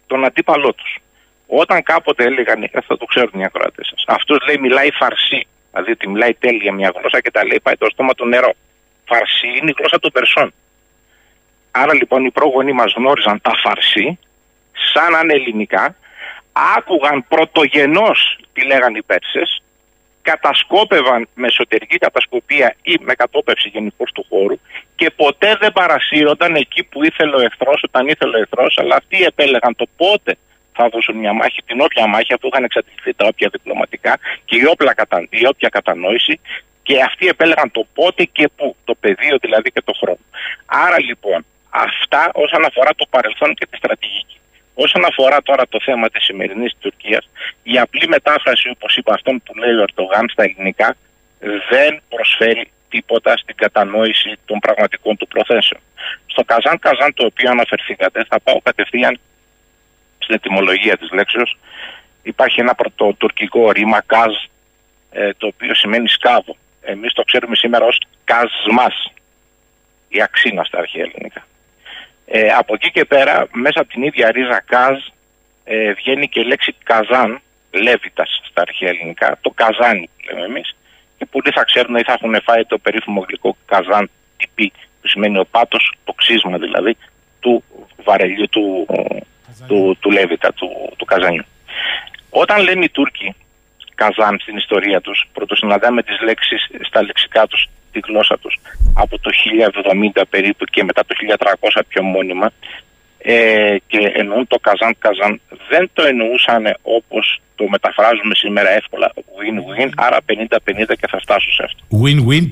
τον αντίπαλό τους. Όταν κάποτε έλεγαν, θα το ξέρουν οι ακροατές σας, αυτός λέει μιλάει φαρσί. Δηλαδή ότι μιλάει τέλεια μια γλώσσα και τα λέει πάει το στόμα του νερό. Φαρσί είναι η γλώσσα των Περσών. Άρα λοιπόν οι πρόγονοί μας γνώριζαν τα φαρσί σαν αν ελληνικά, άκουγαν πρωτογενώς τι λέγανε οι Πέρσες, κατασκόπευαν με εσωτερική κατασκοπία ή με κατόπευση γενικώς του χώρου και ποτέ δεν παρασύρονταν εκεί που ήθελε ο εχθρός όταν ήθελε ο εχθρός, αλλά αυτοί επέλεγαν το πότε θα δώσουν μια μάχη, την όποια μάχη, αφού είχαν εξατληθεί τα όποια διπλωματικά και η όποια, κατα... η όποια κατανόηση και αυτοί επέλεγαν το πότε και πού, το πεδίο δηλαδή και το χρόνο. Άρα λοιπόν Αυτά όσον αφορά το παρελθόν και τη στρατηγική. Όσον αφορά τώρα το θέμα της σημερινής Τουρκίας, η απλή μετάφραση, όπως είπα, αυτόν που λέει ο Ερντογάν στα ελληνικά, δεν προσφέρει τίποτα στην κατανόηση των πραγματικών του προθέσεων. Στο Καζάν Καζάν, το οποίο αναφερθήκατε, θα πάω κατευθείαν στην ετοιμολογία της λέξεως. Υπάρχει ένα πρωτοτουρκικό ρήμα καζ, ε, το οποίο σημαίνει σκάβο. Εμείς το ξέρουμε σήμερα ως καζμάς, η αξίνα στα αρχαία ελληνικά. Ε, από εκεί και πέρα, μέσα από την ίδια ρίζα καζ, ε, βγαίνει και η λέξη καζάν, λέβητας στα αρχαία ελληνικά, το καζάνι που λέμε εμείς, και πολλοί θα ξέρουν ή θα έχουν φάει το περίφημο γλυκό καζάν τυπή, που σημαίνει ο πάτος, το ξύσμα δηλαδή, του βαρελιού του, του, του, Λέβητα, του, του καζάνιου. Όταν λένε οι Τούρκοι καζάν στην ιστορία τους, πρωτοσυναντάμε τις λέξεις στα λεξικά τους τη γλώσσα τους. Από το 1070 περίπου και μετά το 1300 πιο μόνιμα ε, και εννοούν το καζάν καζάν δεν το εννοούσαν όπως το μεταφράζουμε σήμερα εύκολα win-win άρα 50-50 και θα φτάσω σε αυτό. Win-win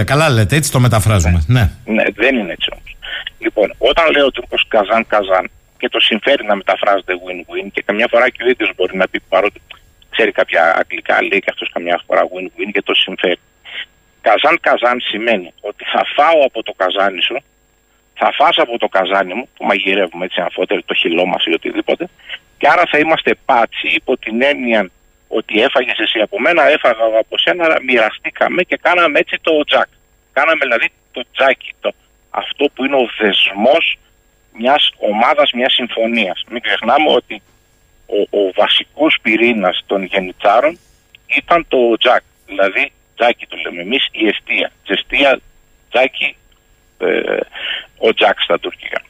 50-50 καλά λέτε έτσι το μεταφράζουμε. Ναι. ναι. ναι δεν είναι έτσι όμως. Λοιπόν όταν λέει ο Τούρκος καζάν καζάν και το συμφέρει να μεταφράζεται win-win και καμιά φορά και ο ίδιος μπορεί να πει παρότι ξέρει κάποια αγγλικά λέει και αυτός καμιά φορά win-win και το συμφέρει Καζάν καζάν σημαίνει ότι θα φάω από το καζάνι σου, θα φας από το καζάνι μου, που μαγειρεύουμε έτσι αμφότεροι, το χυλό μας ή οτιδήποτε, και άρα θα είμαστε πάτσι υπό την έννοια ότι έφαγες εσύ από μένα, έφαγα από σένα, μοιραστήκαμε και κάναμε έτσι το τζακ. Κάναμε δηλαδή το τζάκι, το, αυτό που είναι ο δεσμός μιας ομάδας, μιας συμφωνίας. Μην ξεχνάμε ότι ο, ο βασικός πυρήνας των γενιτσάρων ήταν το τζακ, δηλαδή τζάκι το λέμε εμείς, η αιστεία. Τζεστία, τζάκι, ε, ο τζακ στα τουρκικά.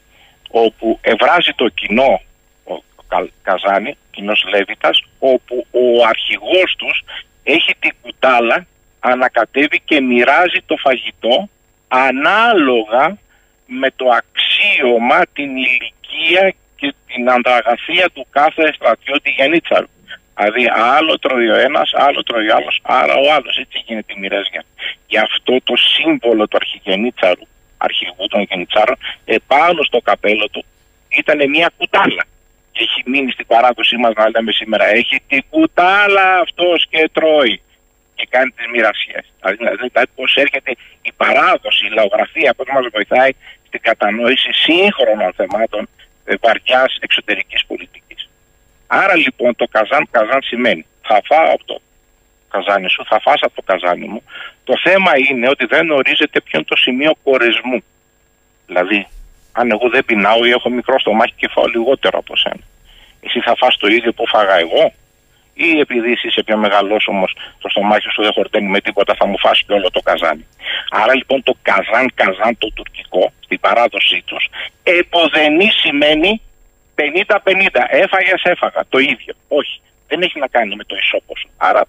Όπου ευράζει το κοινό ο Καζάνι, κοινός Λέβητας, όπου ο αρχηγός τους έχει την κουτάλα, ανακατεύει και μοιράζει το φαγητό ανάλογα με το αξίωμα, την ηλικία και την ανταγαθία του κάθε στρατιώτη γενίτσαρου. Δηλαδή άλλο τρώει ο ένας, άλλο τρώει ο άλλος, άρα ο άλλος. Έτσι γίνεται η μοιρασιά. Γι' αυτό το σύμβολο του αρχηγενίτσαρου, αρχηγού των γενιτσάρων, επάνω στο καπέλο του ήταν μια κουτάλα. Και έχει μείνει στην παράδοσή μας να λέμε σήμερα, έχει την κουτάλα αυτός και τρώει. Και κάνει τις μοιρασιές. Δηλαδή, δηλαδή πώς έρχεται η παράδοση, η λαογραφία, πώ μας βοηθάει στην κατανόηση σύγχρονων θεμάτων ε, βαριά εξωτερικής πολιτικής. Άρα λοιπόν το καζάν καζάν σημαίνει θα φάω από το καζάνι σου, θα φας από το καζάνι μου. Το θέμα είναι ότι δεν ορίζεται ποιο είναι το σημείο κορεσμού. Δηλαδή, αν εγώ δεν πεινάω ή έχω μικρό στομάχι και φάω λιγότερο από σένα. Εσύ θα φας το ίδιο που φάγα εγώ; ή επειδή είσαι σε πιο όμως το στομάχι σου δεν χορταίνει με τίποτα, θα μου φάσει και όλο το καζάνι. Άρα λοιπόν το καζάν, καζάν το τουρκικό στην παράδοσή τους εποδενή σημαίνει 50-50. Έφαγε, έφαγα. Το ίδιο. Όχι. Δεν έχει να κάνει με το ισόποσο. Άρα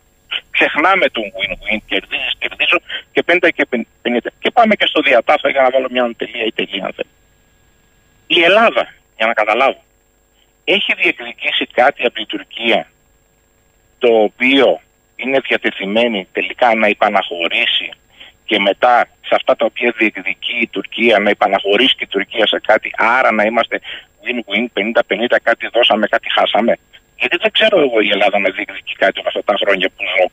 ξεχνάμε τον win-win, κερδίζεις, κερδίζω και 50 και 50. Και πάμε και στο διατάφτα για να βάλω μια τελεία ή τελεία αν θέλεις. Η Ελλάδα, για να καταλάβω, έχει διεκδικήσει κάτι από την Τουρκία το οποίο είναι διατεθειμένη τελικά να υπαναχωρήσει και μετά σε αυτά τα οποία διεκδικεί η Τουρκία να υπαναχωρήσει και η Τουρκία σε κάτι άρα να είμαστε win-win 50-50 κάτι δώσαμε κάτι χάσαμε. Γιατί δεν ξέρω εγώ η Ελλάδα να διεκδικεί κάτι όλα αυτά τα χρόνια που ζω.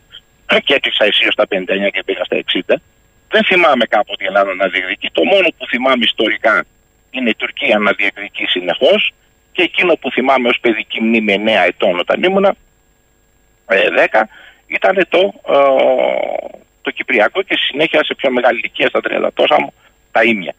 Και έκλεισα εσύ στα 59 και πήγα στα 60 δεν θυμάμαι κάποτε η Ελλάδα να διεκδικεί. Το μόνο που θυμάμαι ιστορικά είναι η Τουρκία να διεκδικεί συνεχώς και εκείνο που θυμάμαι ως παιδική μνήμη 9 ετών όταν ήμουνα 10 ε, ήταν το, ε, το Κυπριακό και συνέχεια σε πιο μεγάλη ηλικία στα 30 τόσα μου τα ίμια.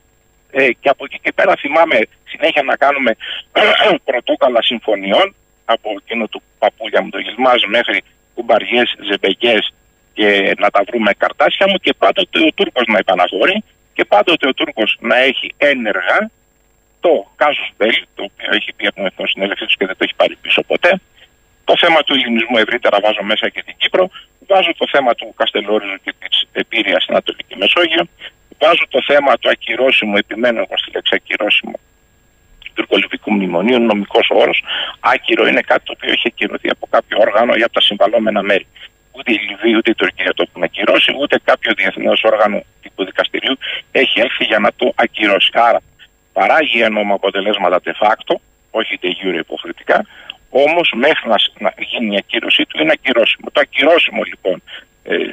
Ε, και από εκεί και πέρα θυμάμαι συνέχεια να κάνουμε πρωτόκαλα συμφωνιών από εκείνο του παππούλια μου το Γιλμάζ μέχρι κουμπαριές, ζεμπεγιές και να τα βρούμε καρτάσια μου και πάντοτε ο Τούρκος να υπαναχωρεί και πάντοτε ο Τούρκος να έχει ένεργα το Κάζους Μπέλ, το οποίο έχει πει από την Εθνοσυνέλευση τους και δεν το έχει πάρει πίσω ποτέ, το θέμα του ελληνισμού ευρύτερα βάζω μέσα και την Κύπρο. Βάζω το θέμα του Καστελόριζου και της Επίρρεια στην Ανατολική Μεσόγειο. Βάζω το θέμα του ακυρώσιμου, επιμένω εγώ στη λέξη ακυρώσιμου, του τουρκολιβικού μνημονίου, νομικός όρος. Άκυρο είναι κάτι το οποίο έχει ακυρωθεί από κάποιο όργανο ή από τα συμβαλόμενα μέρη. Ούτε η Λιβύη ούτε η Τουρκία το έχουν ακυρώσει, ούτε κάποιο διεθνές όργανο τύπου δικαστηρίου έχει έρθει για να το ακυρώσει. Άρα παράγει ενώμα αποτελέσματα de facto, όχι de jure υποχρεωτικά, Όμως μέχρι να, να γίνει η ακύρωσή του είναι ακυρώσιμο. Το ακυρώσιμο λοιπόν ε, ε,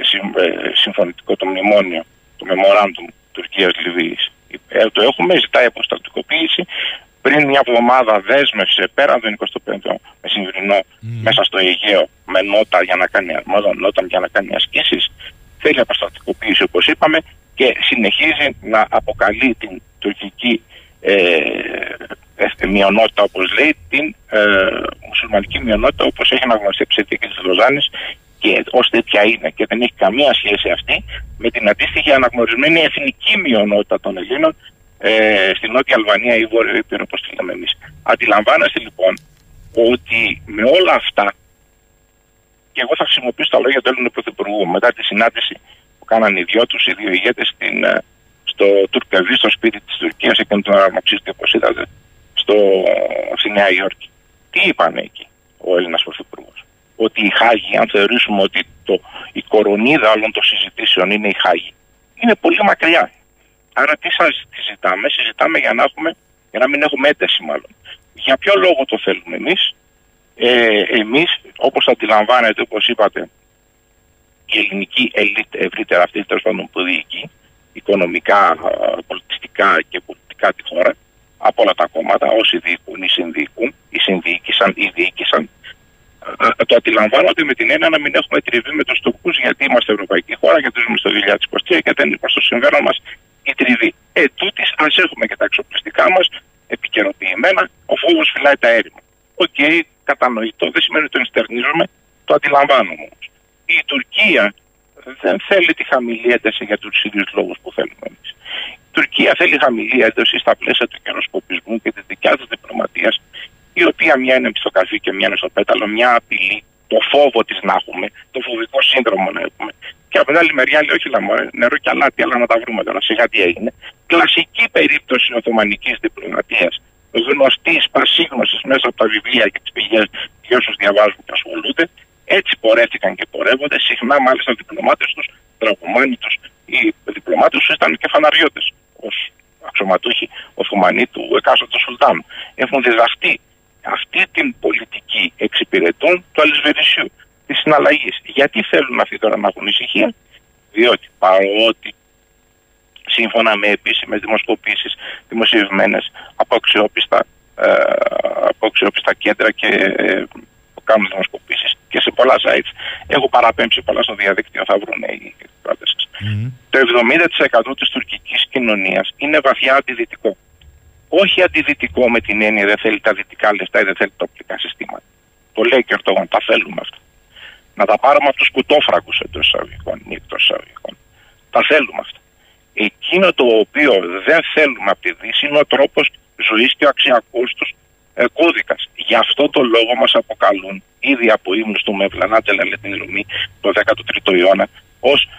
συμφωνητικό το μνημόνιο, το memorandum Τουρκία-Λιβύη, ε, το έχουμε, ζητάει αποστατικοποίηση. Πριν μια εβδομάδα δέσμευσε πέραν τον 25ο μεσημβρινό μέσα στο Αιγαίο με νότα για να κάνει, νότα για να κάνει ασκήσεις. Θέλει αποστατικοποίηση όπως είπαμε και συνεχίζει να αποκαλεί την τουρκική ε, μειονότητα όπως λέει την ε, μουσουλμανική μειονότητα όπως έχει αναγνωριστεί από τη της Λοζάνης και ως τέτοια είναι και δεν έχει καμία σχέση αυτή με την αντίστοιχη αναγνωρισμένη εθνική μειονότητα των Ελλήνων ε, στην Νότια Αλβανία ή Βόρειο Ήπειρο όπως τη λέμε εμείς. Αντιλαμβάνεστε λοιπόν ότι με όλα αυτά και εγώ θα χρησιμοποιήσω τα λόγια του Έλληνου Πρωθυπουργού μετά τη συνάντηση που κάνανε οι δυο τους, οι δύο ηγέτες στην, ε, στο Τουρκεβί, στο σπίτι της Τουρκίας, εκείνο τον αναγνωριστή, όπως είδατε, στο, στη Νέα Υόρκη. Τι είπαν εκεί ο Έλληνας Πρωθυπουργός; Ότι η Χάγη, αν θεωρήσουμε ότι το, η κορονίδα όλων των συζητήσεων είναι η Χάγη, είναι πολύ μακριά. Άρα τι σας συζητάμε, συζητάμε για να, έχουμε, για να μην έχουμε ένταση μάλλον. Για ποιο λόγο το θέλουμε εμείς; Ε, εμείς, όπως αντιλαμβάνετε, όπως είπατε, η ελληνική ελίτ ευρύτερα αυτή τέλος πάντων που διοικεί, οικονομικά, πολιτιστικά και πολιτικά τη χώρα, από όλα τα κόμματα, όσοι διοικούν ή συνδιοικούν, ή συνδιοίκησαν ή διοίκησαν, ε, ε, το αντιλαμβάνονται με την έννοια να μην έχουμε τριβή με τους Τούρκους, γιατί είμαστε ευρωπαϊκή χώρα, γιατί ζούμε στο 2023 και δεν είναι προς το συμφέρον μας η τριβή. Ε, τούτης, ας έχουμε και τα εξοπλιστικά μας επικαιροποιημένα, ο φόβος φυλάει τα έρημα. OK, okay, κατανοητό, δεν σημαίνει ότι το ενστερνίζομαι, το αντιλαμβάνομαι όμως. Η Τουρκία δεν θέλει τη χαμηλή ένταση για τους ίδιους λόγους που θέλουμε εμείς. Τουρκία θέλει χαμηλή ένταση στα πλαίσια του καιροσκοπισμού και της δικιάς της διπλωματίας, η οποία μια είναι στο καφί και μια είναι στο πέταλο, μια απειλή, το φόβο της να έχουμε, το φοβικό σύνδρομο να έχουμε. Και από την άλλη μεριά λέει: Όχι, νερό και αλάτι, αλλά να τα βρούμε τώρα. Σιγά τι έγινε. Κλασική περίπτωση Οθωμανική διπλωματίας, γνωστής, πασίγνωσης μέσα από τα βιβλία και τις πηγές για όσους διαβάζουν και ασχολούνται. Έτσι πορεύτηκαν και πορεύονται. Συχνά, μάλιστα, οι διπλωμάτε τους, τραυμάνοι του, οι διπλωμάτες τους ήταν και φαναριώτες ως αξιωματούχοι Οθωμανοί του εκάστοτε Σουλτάνου. Έχουν διδαχτεί αυτή την πολιτική εξυπηρετούν του αλυσβερισσιού, της συναλλαγής. Γιατί θέλουν αυτοί τώρα να έχουν ησυχία, διότι παρότι σύμφωνα με επίσημες δημοσκοπήσεις δημοσιευμένες από αξιόπιστα, ε, από αξιόπιστα κέντρα και ε, κάνουν δημοσκοπήσεις και σε πολλά sites. Έχω παραπέμψει πολλά στο διαδίκτυο, θα βρουν οι κράτε σας. Mm-hmm. Το 70% της τουρκικής κοινωνίας είναι βαθιά αντιδυτικό. Όχι αντιδυτικό με την έννοια δεν θέλει τα δυτικά λεφτά ή δεν θέλει τα οπτικά συστήματα. Το λέει και ο Ερτογάν, τα θέλουμε αυτά. Να τα πάρουμε από τους κουτόφραγκους εντός εισαγωγικών ή εκτός εισαγωγικών. Τα θέλουμε αυτά. Εκείνο το οποίο δεν θέλουμε από τη Δύση είναι ο τρόπος ζωής και ο αξιακό τους ε, κώδικας. Γι' αυτό το λόγο μας αποκαλούν ήδη από ύμνους του Μευλανά Τζελαλέτιν Λουμί το 13ο αιώνα ως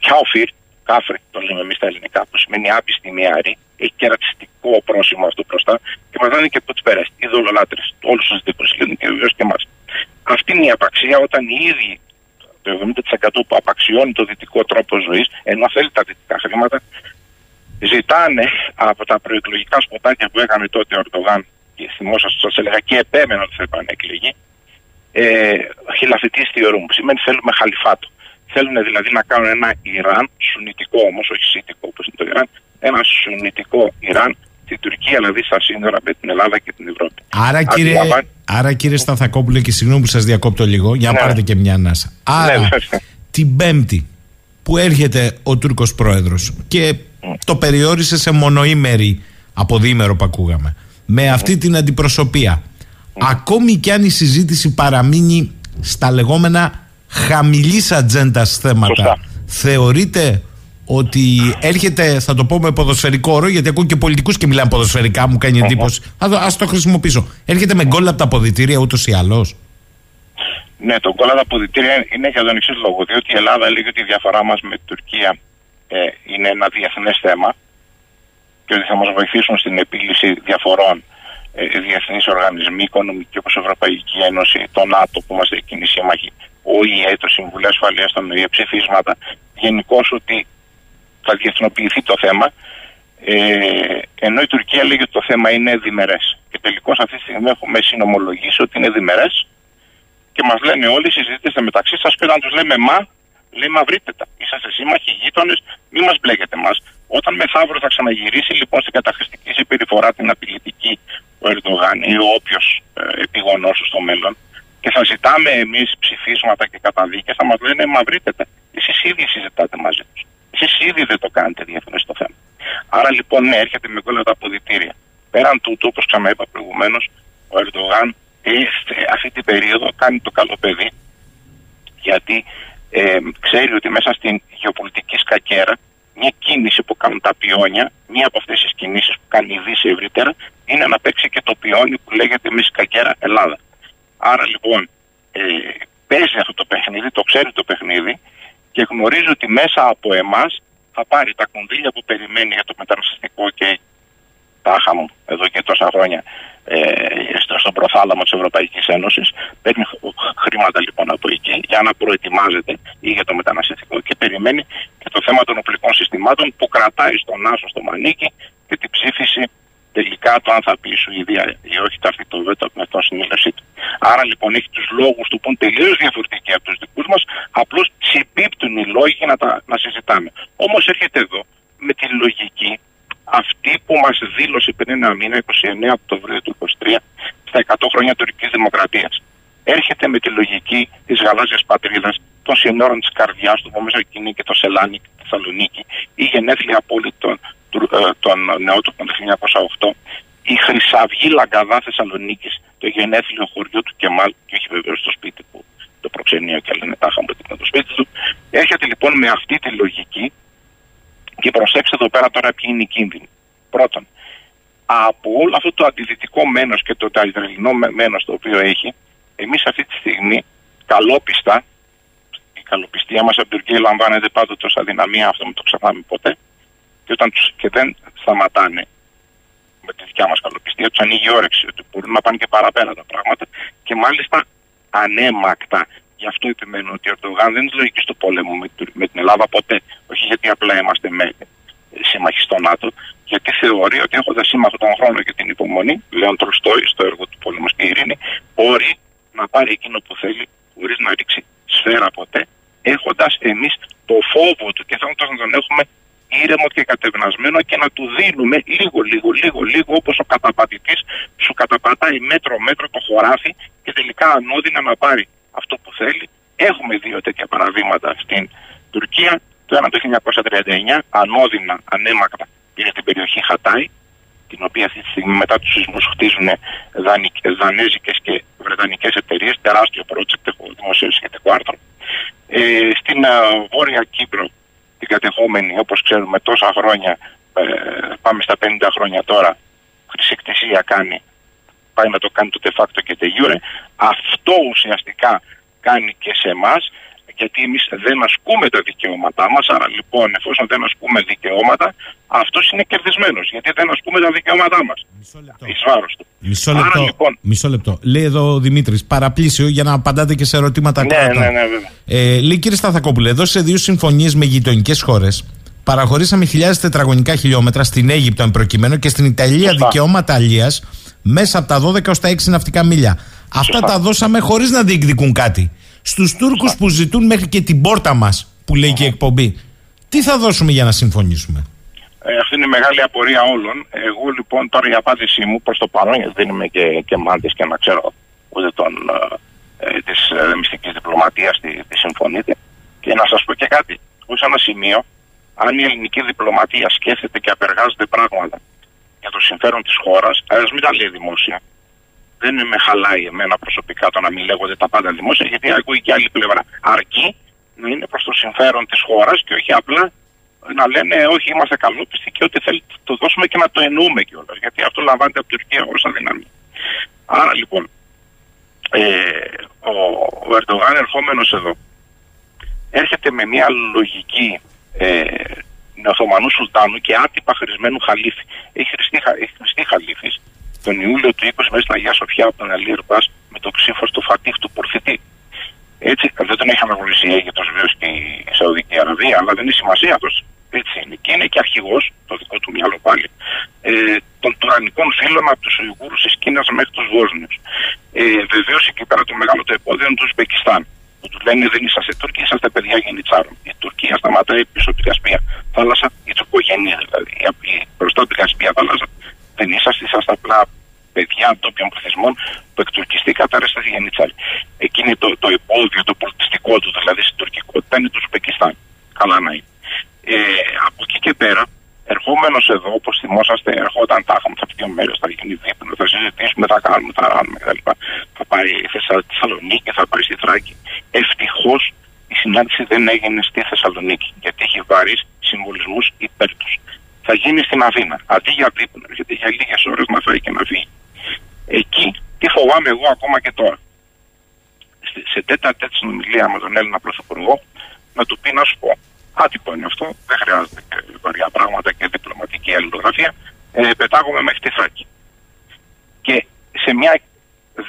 Κιάουφιρ, κάφρι, το λέμε εμείς στα ελληνικά, που σημαίνει άπιστη μιάρη, έχει και ρατσιστικό πρόσημο αυτό μπροστά και μας δίνει και του πέραστη, ειδωλολάτρε, όλους τους δικού και βεβαίως και εμάς. Αυτή είναι η απαξία όταν οι ίδιοι το 70% που απαξιώνει το δυτικό τρόπο ζωής, ενώ θέλει τα δυτικά χρήματα, ζητάνε από τα προεκλογικά σποτάκια που έκανε τότε ο Ορτογάν και θυμόσαστε σα έλεγα και επέμενε ότι θα επανεκλεγεί, ε, χιλαφητής θεωρούμε. Σημαίνει θέλουμε χαλιφάτο. Θέλουν δηλαδή να κάνουν ένα Ιράν, σουνητικό όμως, όχι σίτικο όπως είναι το Ιράν, ένα σουνητικό Ιράν, την Τουρκία δηλαδή στα σύνορα με την Ελλάδα και την Ευρώπη. Άρα κύριε, άρα, κύριε Σταθακόπουλε, και συγγνώμη που σας διακόπτω λίγο, για να ναι. πάρετε και μια ανάσα. Άρα ναι, την Πέμπτη που έρχεται ο Τούρκος Πρόεδρος και το περιόρισε σε μονοήμερη από διήμερο που ακούγαμε με αυτή την αντιπροσωπεία ακόμη και αν η συζήτηση παραμείνει στα λεγόμενα χαμηλής ατζέντας θέματα θεωρείτε ότι έρχεται, θα το πω με ποδοσφαιρικό όρο, γιατί ακούω και πολιτικούς και μιλάνε ποδοσφαιρικά, μου κάνει εντύπωση. Α το χρησιμοποιήσω. Έρχεται με γκολ από τα αποδητήρια ούτως ή άλλως. Ναι, το γκολ από τα αποδητήρια είναι για τον εξής λόγο. Διότι η Ελλάδα λέει ότι η διαφορά μας με την Τουρκία ε, είναι ένα διεθνές θέμα και ότι θα μας βοηθήσουν στην επίλυση διαφορών ε, διεθνείς οργανισμοί, οικονομικοί όπως η Ευρωπαϊκή Ένωση, το ΝΑΤΟ που είμαστε εκείνοι σύμμαχοι, ο ΙΕ, το Συμβουλίο Ασφαλείας των ΙΕ, ψηφίσματα. Γενικώς ότι θα διεθνοποιηθεί το θέμα. Ε, ενώ η Τουρκία λέγει ότι το θέμα είναι διμερές. Και τελικώς αυτή τη στιγμή έχουμε συνομολογήσει ότι είναι διμερές και μας λένε όλοι, συζητήστε μεταξύ σας και όταν τους λέμε μα, λέει μα βρείτε τα. Είσαστε σύμμαχοι, γείτονες, μη μας μπλέκετε μας. Όταν μεθαύριο θα ξαναγυρίσει λοιπόν στην καταχρηστική συμπεριφορά την απειλητική ο Ερντογάν ή ο όποιος ε, επιγονός στο μέλλον και θα ζητάμε εμείς ψηφίσματα και καταδίκες, θα μας λένε μα βρείτε τα. Εσείς ήδη συζητάτε μαζί τους. Εσείς ήδη δεν το κάνετε διεθνές το θέμα. Άρα λοιπόν ναι, έρχεται με όλα τα αποδητήρια. Πέραν τούτου, όπως ξαναείπα προηγουμένως, ο Ερντογάν αυτή την περίοδο κάνει το καλό παιδί γιατί ε, ξέρει ότι μέσα στην γεωπολιτική σκακέρα μια κίνηση που κάνουν τα πιόνια, μία από αυτές τις κινήσεις που κάνει η Δύση ευρύτερα είναι να παίξει και το πιόνι που λέγεται μη σκακέρα Ελλάδα. Άρα λοιπόν ε, παίζει αυτό το παιχνίδι, το ξέρει το παιχνίδι και γνωρίζει ότι μέσα από εμάς θα πάρει τα κονδύλια που περιμένει για το μεταναστευτικό και τάχα μου εδώ και τόσα χρόνια ε, στον προθάλαμο της Ευρωπαϊκής Ένωσης. Παίρνει χρήματα λοιπόν από εκεί για να προετοιμάζεται ή για το μεταναστευτικό και περιμένει και το θέμα των οπλικών συστημάτων που κρατάει στον Άσο στο Μανίκι και την ψήφιση τελικά το αν θα πει η Σουηδία ή όχι θα έρθει το βέτο με αυτό συνέλευσή του. Άρα λοιπόν έχει τους λόγους του που είναι τελείως διαφορετικοί από τους δικούς μας, απλώς συμπίπτουν οι λόγοι να, τα, να συζητάμε. Όμως έρχεται εδώ με τη λογική αυτή που μας δήλωσε πριν ένα μήνα, 29 Οκτωβρίου του 2023, στα 100 χρόνια τουρκικής δημοκρατίας. Έρχεται με τη λογική της γαλάζιας πατρίδας, των συνόρων της καρδιάς του, που μέσα εκείνη και το Σελάνι και τη Θεσσαλονίκη, η γενέθλια απόλυτη των, ε, των νεότροπων του 1908, η Χρυσαυγή Λαγκαδά Θεσσαλονίκης, το γενέθλιο χωριό του Κεμάλ, και όχι βεβαίως στο σπίτι που το προξενείο και λένε τάχα μου το σπίτι του. Έρχεται λοιπόν με αυτή τη λογική και προσέξτε εδώ πέρα τώρα ποιοι είναι οι κίνδυνοι. Πρώτον, από όλο αυτό το αντιδυτικό μένος και το ταϊδρελινό μένος το οποίο έχει, εμείς αυτή τη στιγμή καλόπιστα, η καλοπιστία μας από την Τουρκία λαμβάνεται πάντοτε ως αδυναμία, αυτό μην το ξεχνάμε ποτέ, και, όταν τους, και δεν σταματάνε με τη δικιά μας καλοπιστία, τους ανοίγει όρεξη ότι μπορούν να πάνε και παραπέρα τα πράγματα και μάλιστα ανέμακτα Γι' αυτό επιμένω ότι ο Ερντογάν δεν είναι λογική στο πόλεμο με την Ελλάδα ποτέ. Όχι γιατί απλά είμαστε με σύμμαχοι στο ΝΑΤΟ, γιατί θεωρεί ότι έχοντας σύμμαχο τον χρόνο και την υπομονή, Λέων Τρολστόη στο έργο του Πόλεμος και Ειρήνη, μπορεί να πάρει εκείνο που θέλει χωρίς να ρίξει σφαίρα ποτέ, έχοντας εμείς το φόβο του και θέλοντας να τον έχουμε ήρεμο και κατευνασμένο και να του δίνουμε λίγο, λίγο, λίγο, λίγο όπως ο καταπατητής σου καταπατάει μέτρο μέτρο το χωράφι και τελικά ανώδυνα να πάρει αυτό που θέλει. Έχουμε δύο τέτοια παραδείγματα στην Τουρκία. Το ένα το 1939, ανώδυνα, ανέμακτα, πήρε την περιοχή Χατάι, τη την οποία αυτή τη στιγμή μετά τους σεισμούς χτίζουν δανέζικες και βρετανικές εταιρείες. Τεράστιο project, έχω δημοσίευσει σχετικό άρθρο. Ε, στην ε, Βόρεια Κύπρο, την κατεχόμενη, όπως ξέρουμε, τόσα χρόνια, ε, πάμε στα 50 χρόνια τώρα, χρυσή κτησία κάνει, πάει να το κάνει το de facto και de jure. Αυτό ουσιαστικά κάνει και σε εμάς γιατί εμείς δεν ασκούμε τα δικαιώματά μας. Άρα λοιπόν, εφόσον δεν ασκούμε δικαιώματα, αυτός είναι κερδισμένος. Γιατί δεν ασκούμε τα δικαιώματά μας. Εις βάρος του. Μισό λεπτό. Άρα, λοιπόν... Μισό λεπτό. Λέει εδώ ο Δημήτρης, παραπλήσιο για να απαντάτε και σε ερωτήματα ναι, Ναι, ναι, βέβαια. Ε, λέει κύριε Σταθακόπουλε, εδώ σε δύο συμφωνίες με γειτονικές χώρες παραχωρήσαμε χιλιάδες τετραγωνικά χιλιόμετρα στην Αίγυπτο εν προκειμένου και στην Ιταλία Σωστά. δικαιώματα αλεία μέσα από τα 12 έως τα 6 ναυτικά μίλια. Αυτά τα δώσαμε χωρίς να διεκδικούν κάτι στους Τούρκους που ζητούν μέχρι και την πόρτα μας που λέει και η εκπομπή. Τι θα δώσουμε για να συμφωνήσουμε; Ε, αυτή είναι η μεγάλη απορία όλων. Εγώ λοιπόν τώρα η απάντησή μου προς το παρόν, γιατί δεν είμαι και, και μάντης και να ξέρω ούτε τον, ε, ε της ε, μυστικής διπλωματίας τι, τι συμφωνείτε. Και να σας πω και κάτι. Ως ένα σημείο, αν η ελληνική διπλωματία σκέφτεται και απεργάζεται πράγματα για το συμφέρον της χώρας, ας μην τα λέει δημόσια δεν με χαλάει εμένα προσωπικά το να μην λέγονται τα πάντα δημόσια, γιατί ακούει και άλλη πλευρά. Αρκεί να είναι προς το συμφέρον της χώρας και όχι απλά να λένε όχι, είμαστε καλόπιστοι και ό,τι θέλει το δώσουμε και να το εννοούμε κιόλας. Γιατί αυτό λαμβάνεται από την Τουρκία όσα αδυναμία. Άρα λοιπόν, ε, ο, ο Ερντογάν ερχόμενος εδώ έρχεται με μια λογική ε, Οθωμανού Σουλτάνου και άτυπα χρησμένου χαλίφη. Έχει χρηστεί, έχει χρηστεί χαλίφης τον Ιούλιο του 20 μέσα στην Αγία Σοφιά από τον Αλή με το ξύφος του Φατίχ του Πορφητή. Έτσι, δεν τον είχαμε γνωρίσει η Αίγυπτος βεβαίως και η Σαουδική Αραβία, αλλά δεν είναι σημασία αυτό. Έτσι είναι. Και είναι και αρχηγός, το δικό του μυαλό πάλι, ε, των τουρανικών φίλων από τους Ουιγούρους της Κίνας μέχρι τους Βόσνιους. Ε, Βεβαίως εκεί πέρα το μεγάλο το επόδιο είναι του Ουσμπεκιστάν. Που του λένε δεν είσαστε Τούρκοι, είσαστε παιδιά γενιτσάρων. Η Τουρκία σταματάει πίσω από την Κασπία θάλασσα, η Τσοκογενή δηλαδή. Μπροστά από την Κασπία θάλασσα δεν είσαστε, είσαστε απλά παιδιά ντόπιων πληθυσμών που εκτουρκιστήκατε αρέστα στη Γενιτσάλη. Εκείνη το, το υπόδειο, το πολιτιστικό του, δηλαδή στην τουρκικότητα, είναι του Ουσπεκιστάν. Καλά να είναι. Ε, από εκεί και πέρα, ερχόμενος εδώ, όπως θυμόσαστε, ερχόταν τα είχαμε θα δύο μέρε, θα γίνει δείπνο, θα συζητήσουμε, θα κάνουμε, θα ράνουμε κτλ. Θα πάει στη Θεσσαλονίκη, θα πάει στη Θράκη. Ευτυχώς η συνάντηση δεν έγινε στη Θεσσαλονίκη, γιατί έχει βαρύς συμβολισμούς υπέρ τους. Θα γίνει στην Αθήνα. Αντί για δείπνο, γιατί για λίγες ώρες να φάει και να φύγει. Εκεί τι φοβάμαι εγώ ακόμα και τώρα. Σε τέτα τέτοια συνομιλία με τον Έλληνα Πρωθυπουργό να του πει να σου πω. Άτυπο είναι αυτό, δεν χρειάζεται και βαριά πράγματα και διπλωματική αλληλογραφία. Ε, πετάγομαι μέχρι τη Θράκη. Και σε μια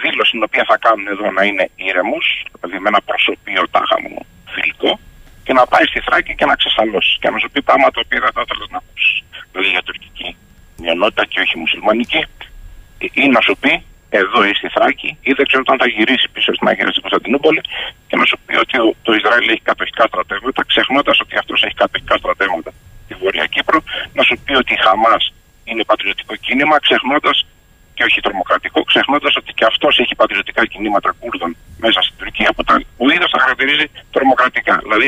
δήλωση την οποία θα κάνουν εδώ να είναι ήρεμος, δηλαδή με ένα προσωπείο τάχα μου φιλικό, και να πάει στη Θράκη και να ξεσαλώσει και να σου πει πράγματα τα οποία δεν θα ήθελε να ακούσει. Δηλαδή για τουρκική μειονότητα και όχι μουσουλμανική, ή να σου πει εδώ ή στη Θράκη, ή δεν ξέρω όταν θα γυρίσει πίσω στην Αγία στην Κωνσταντινούπολη και να σου πει ότι το Ισραήλ έχει κατοχικά στρατεύματα, ξεχνώντας ότι αυτός έχει κατοχικά στρατεύματα στη Βορεια Κύπρο, να σου πει ότι η Χαμάς είναι πατριωτικό κίνημα, ξεχνώντας και όχι τρομοκρατικό, ξεχνώντας ότι και αυτός έχει πατριωτικά κινήματα Κούρδων μέσα στην Τουρκία που ο ίδιο τα χαρακτηρίζει τρομοκρατικά. Δηλαδή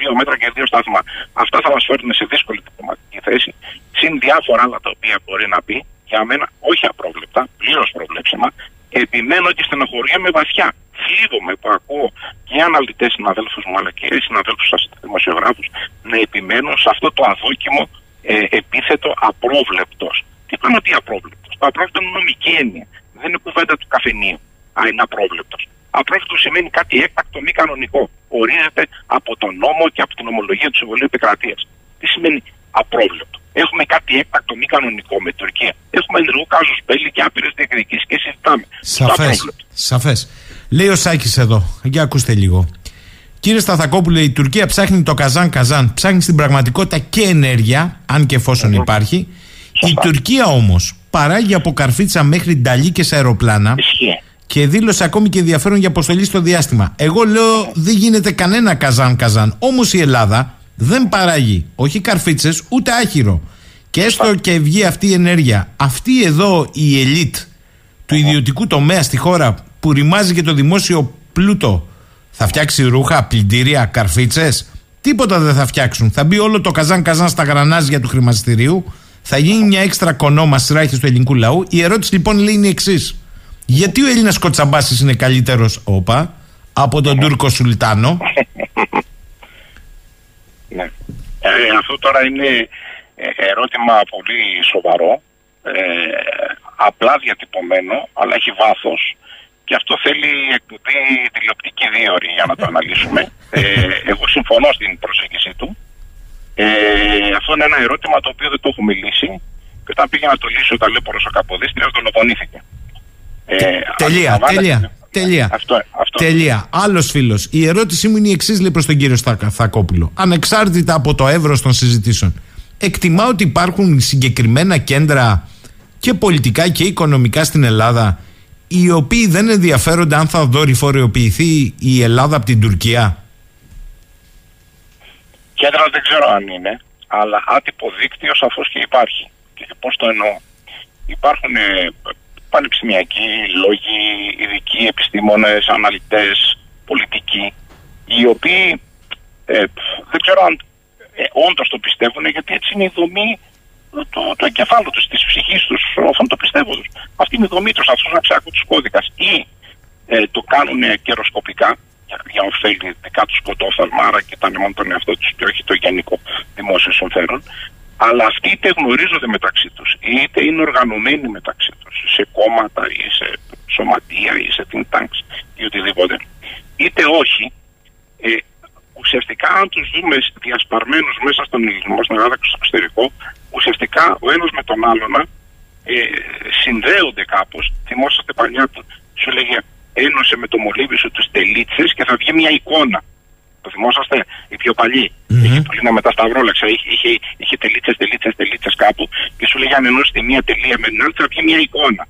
δύο μέτρα και δύο στάθμα. Αυτά θα μας φέρουν σε δύσκολη διπλωματική θέση, συν διάφορα άλλα τα οποία μπορεί να πει για μένα όχι απρόβλεπτα, πλήρως προβλέψιμα. Επιμένω και στενοχωριέμαι βαθιά. Θλίβομαι που ακούω και αναλυτές συναδέλφους μου αλλά και συναδέλφους σας δημοσιογράφους να επιμένουν σε αυτό το αδόκιμο ε, επίθετο απρόβλεπτος. Τι πάνω ότι απρόβλεπτος; Το απρόβλεπτο είναι νομική έννοια. Δεν είναι κουβέντα του καφενείου. Α, είναι απρόβλεπτος. Απρόβλεπτο σημαίνει κάτι έκτακτο μη κανονικό. Ορίζεται από τον νόμο και από την ομολογία του Συμβουλίου Επικρατείας. Τι σημαίνει απρόβλεπτο; Έχουμε κάτι έκτακτο μη κανονικό με την Τουρκία. Έχουμε ενεργό κάζος μπέλη και άπειρες διεκδικήσεις και συζητάμε. Σαφές. Σαφές. Λέει ο Σάκης εδώ. Για ακούστε λίγο. Κύριε Σταθακόπουλε, η Τουρκία ψάχνει το Καζάν Καζάν. Ψάχνει στην πραγματικότητα και ενέργεια, αν και εφόσον υπάρχει. Η Τουρκία όμως παράγει από καρφίτσα μέχρι νταλί σε αεροπλάνα. Και δήλωσε ακόμη και ενδιαφέρον για αποστολή στο διάστημα. Εγώ λέω δεν γίνεται κανένα Καζάν Καζάν. Όμως η Ελλάδα δεν παράγει όχι καρφίτσες ούτε άχυρο. Και έστω και βγει αυτή η ενέργεια, αυτή εδώ η ελίτ του ιδιωτικού τομέα στη χώρα που ρημάζει και το δημόσιο πλούτο θα φτιάξει ρούχα, πλυντήρια, καρφίτσες; Τίποτα δεν θα φτιάξουν. Θα μπει όλο το καζάν καζάν στα γρανάζια του χρηματιστηρίου, Θα γίνει μια έξτρα κονόμα σειράχη του ελληνικού λαού. Η ερώτηση λοιπόν λέει είναι η εξής. Γιατί ο Έλληνας Κοτσαμπάσης είναι καλύτερος, όπα, από τον Τούρκο Σουλτάνο; Ναι. Ε, αυτό τώρα είναι ε, ερώτημα πολύ σοβαρό, ε, απλά διατυπωμένο, αλλά έχει βάθος και αυτό θέλει εκπομπή τηλεοπτική δύο ώρες για να το αναλύσουμε. Ε, εγώ συμφωνώ στην προσέγγιση του. Ε, αυτό είναι ένα ερώτημα το οποίο δεν το έχουμε λύσει και όταν πήγε να το λύσει ο ταλέπορος ο Καποδίστριας δολοφονήθηκε. Ε, τελεία, αντιλαμβάνεστε- τελεία. Τελεία. Αυτό, αυτό. Τελεία. Άλλος φίλος. Η ερώτησή μου είναι η εξής, λέει προς τον κύριο Στακα- Θακόπουλο. Ανεξάρτητα από το εύρος των συζητήσεων, εκτιμά ότι υπάρχουν συγκεκριμένα κέντρα και πολιτικά και οικονομικά στην Ελλάδα οι οποίοι δεν ενδιαφέρονται αν θα δορυφοριοποιηθεί η Ελλάδα από την Τουρκία; Κέντρα δεν ξέρω αν είναι, αλλά άτυπο δίκτυο σαφώς και υπάρχει. Και πώς το εννοώ. Υπάρχουν ε, πανεπιστημιακοί λόγοι, ειδικοί επιστήμονες, αναλυτές, πολιτικοί, οι οποίοι ε, δεν ξέρω αν ε, όντως το πιστεύουν, γιατί έτσι είναι η δομή του, του εγκεφάλου τους, της ψυχής τους, όσων το πιστεύουν. Αυτή είναι η δομή τους, αυτό να ψάχνουν τους κώδικας. Ή ε, το κάνουν καιροσκοπικά για, για ωφέλη δικά τους κοντόφθαλμα, άρα κοιτάνε μόνο τον εαυτό τους και όχι το γενικό δημόσιο συμφέρον. Αλλά αυτοί είτε γνωρίζονται μεταξύ τους, είτε είναι οργανωμένοι μεταξύ τους σε κόμματα ή σε σωματεία ή σε think tanks ή οτιδήποτε, είτε όχι, ε, ουσιαστικά αν τους δούμε διασπαρμένους μέσα στον ελληνισμό, στην Ελλάδα και στο εξωτερικό, ουσιαστικά ο ένας με τον άλλον ε, συνδέονται κάπως. Θυμόσαστε παλιά που σου λέγε ένωσε με το μολύβι σου τους τελίτσες και θα βγει μια εικόνα. Το θυμόσαστε, οι πιο παλιοί. Μμμ. Είχε που λένε με τα σταυρόλεξα, είχε, είχε, είχε τελίτσες, τελίτσες, τελίτσες κάπου και σου λέγε αν ενώσει τη μία τελεία με την άλλη θα βγει μια εικόνα.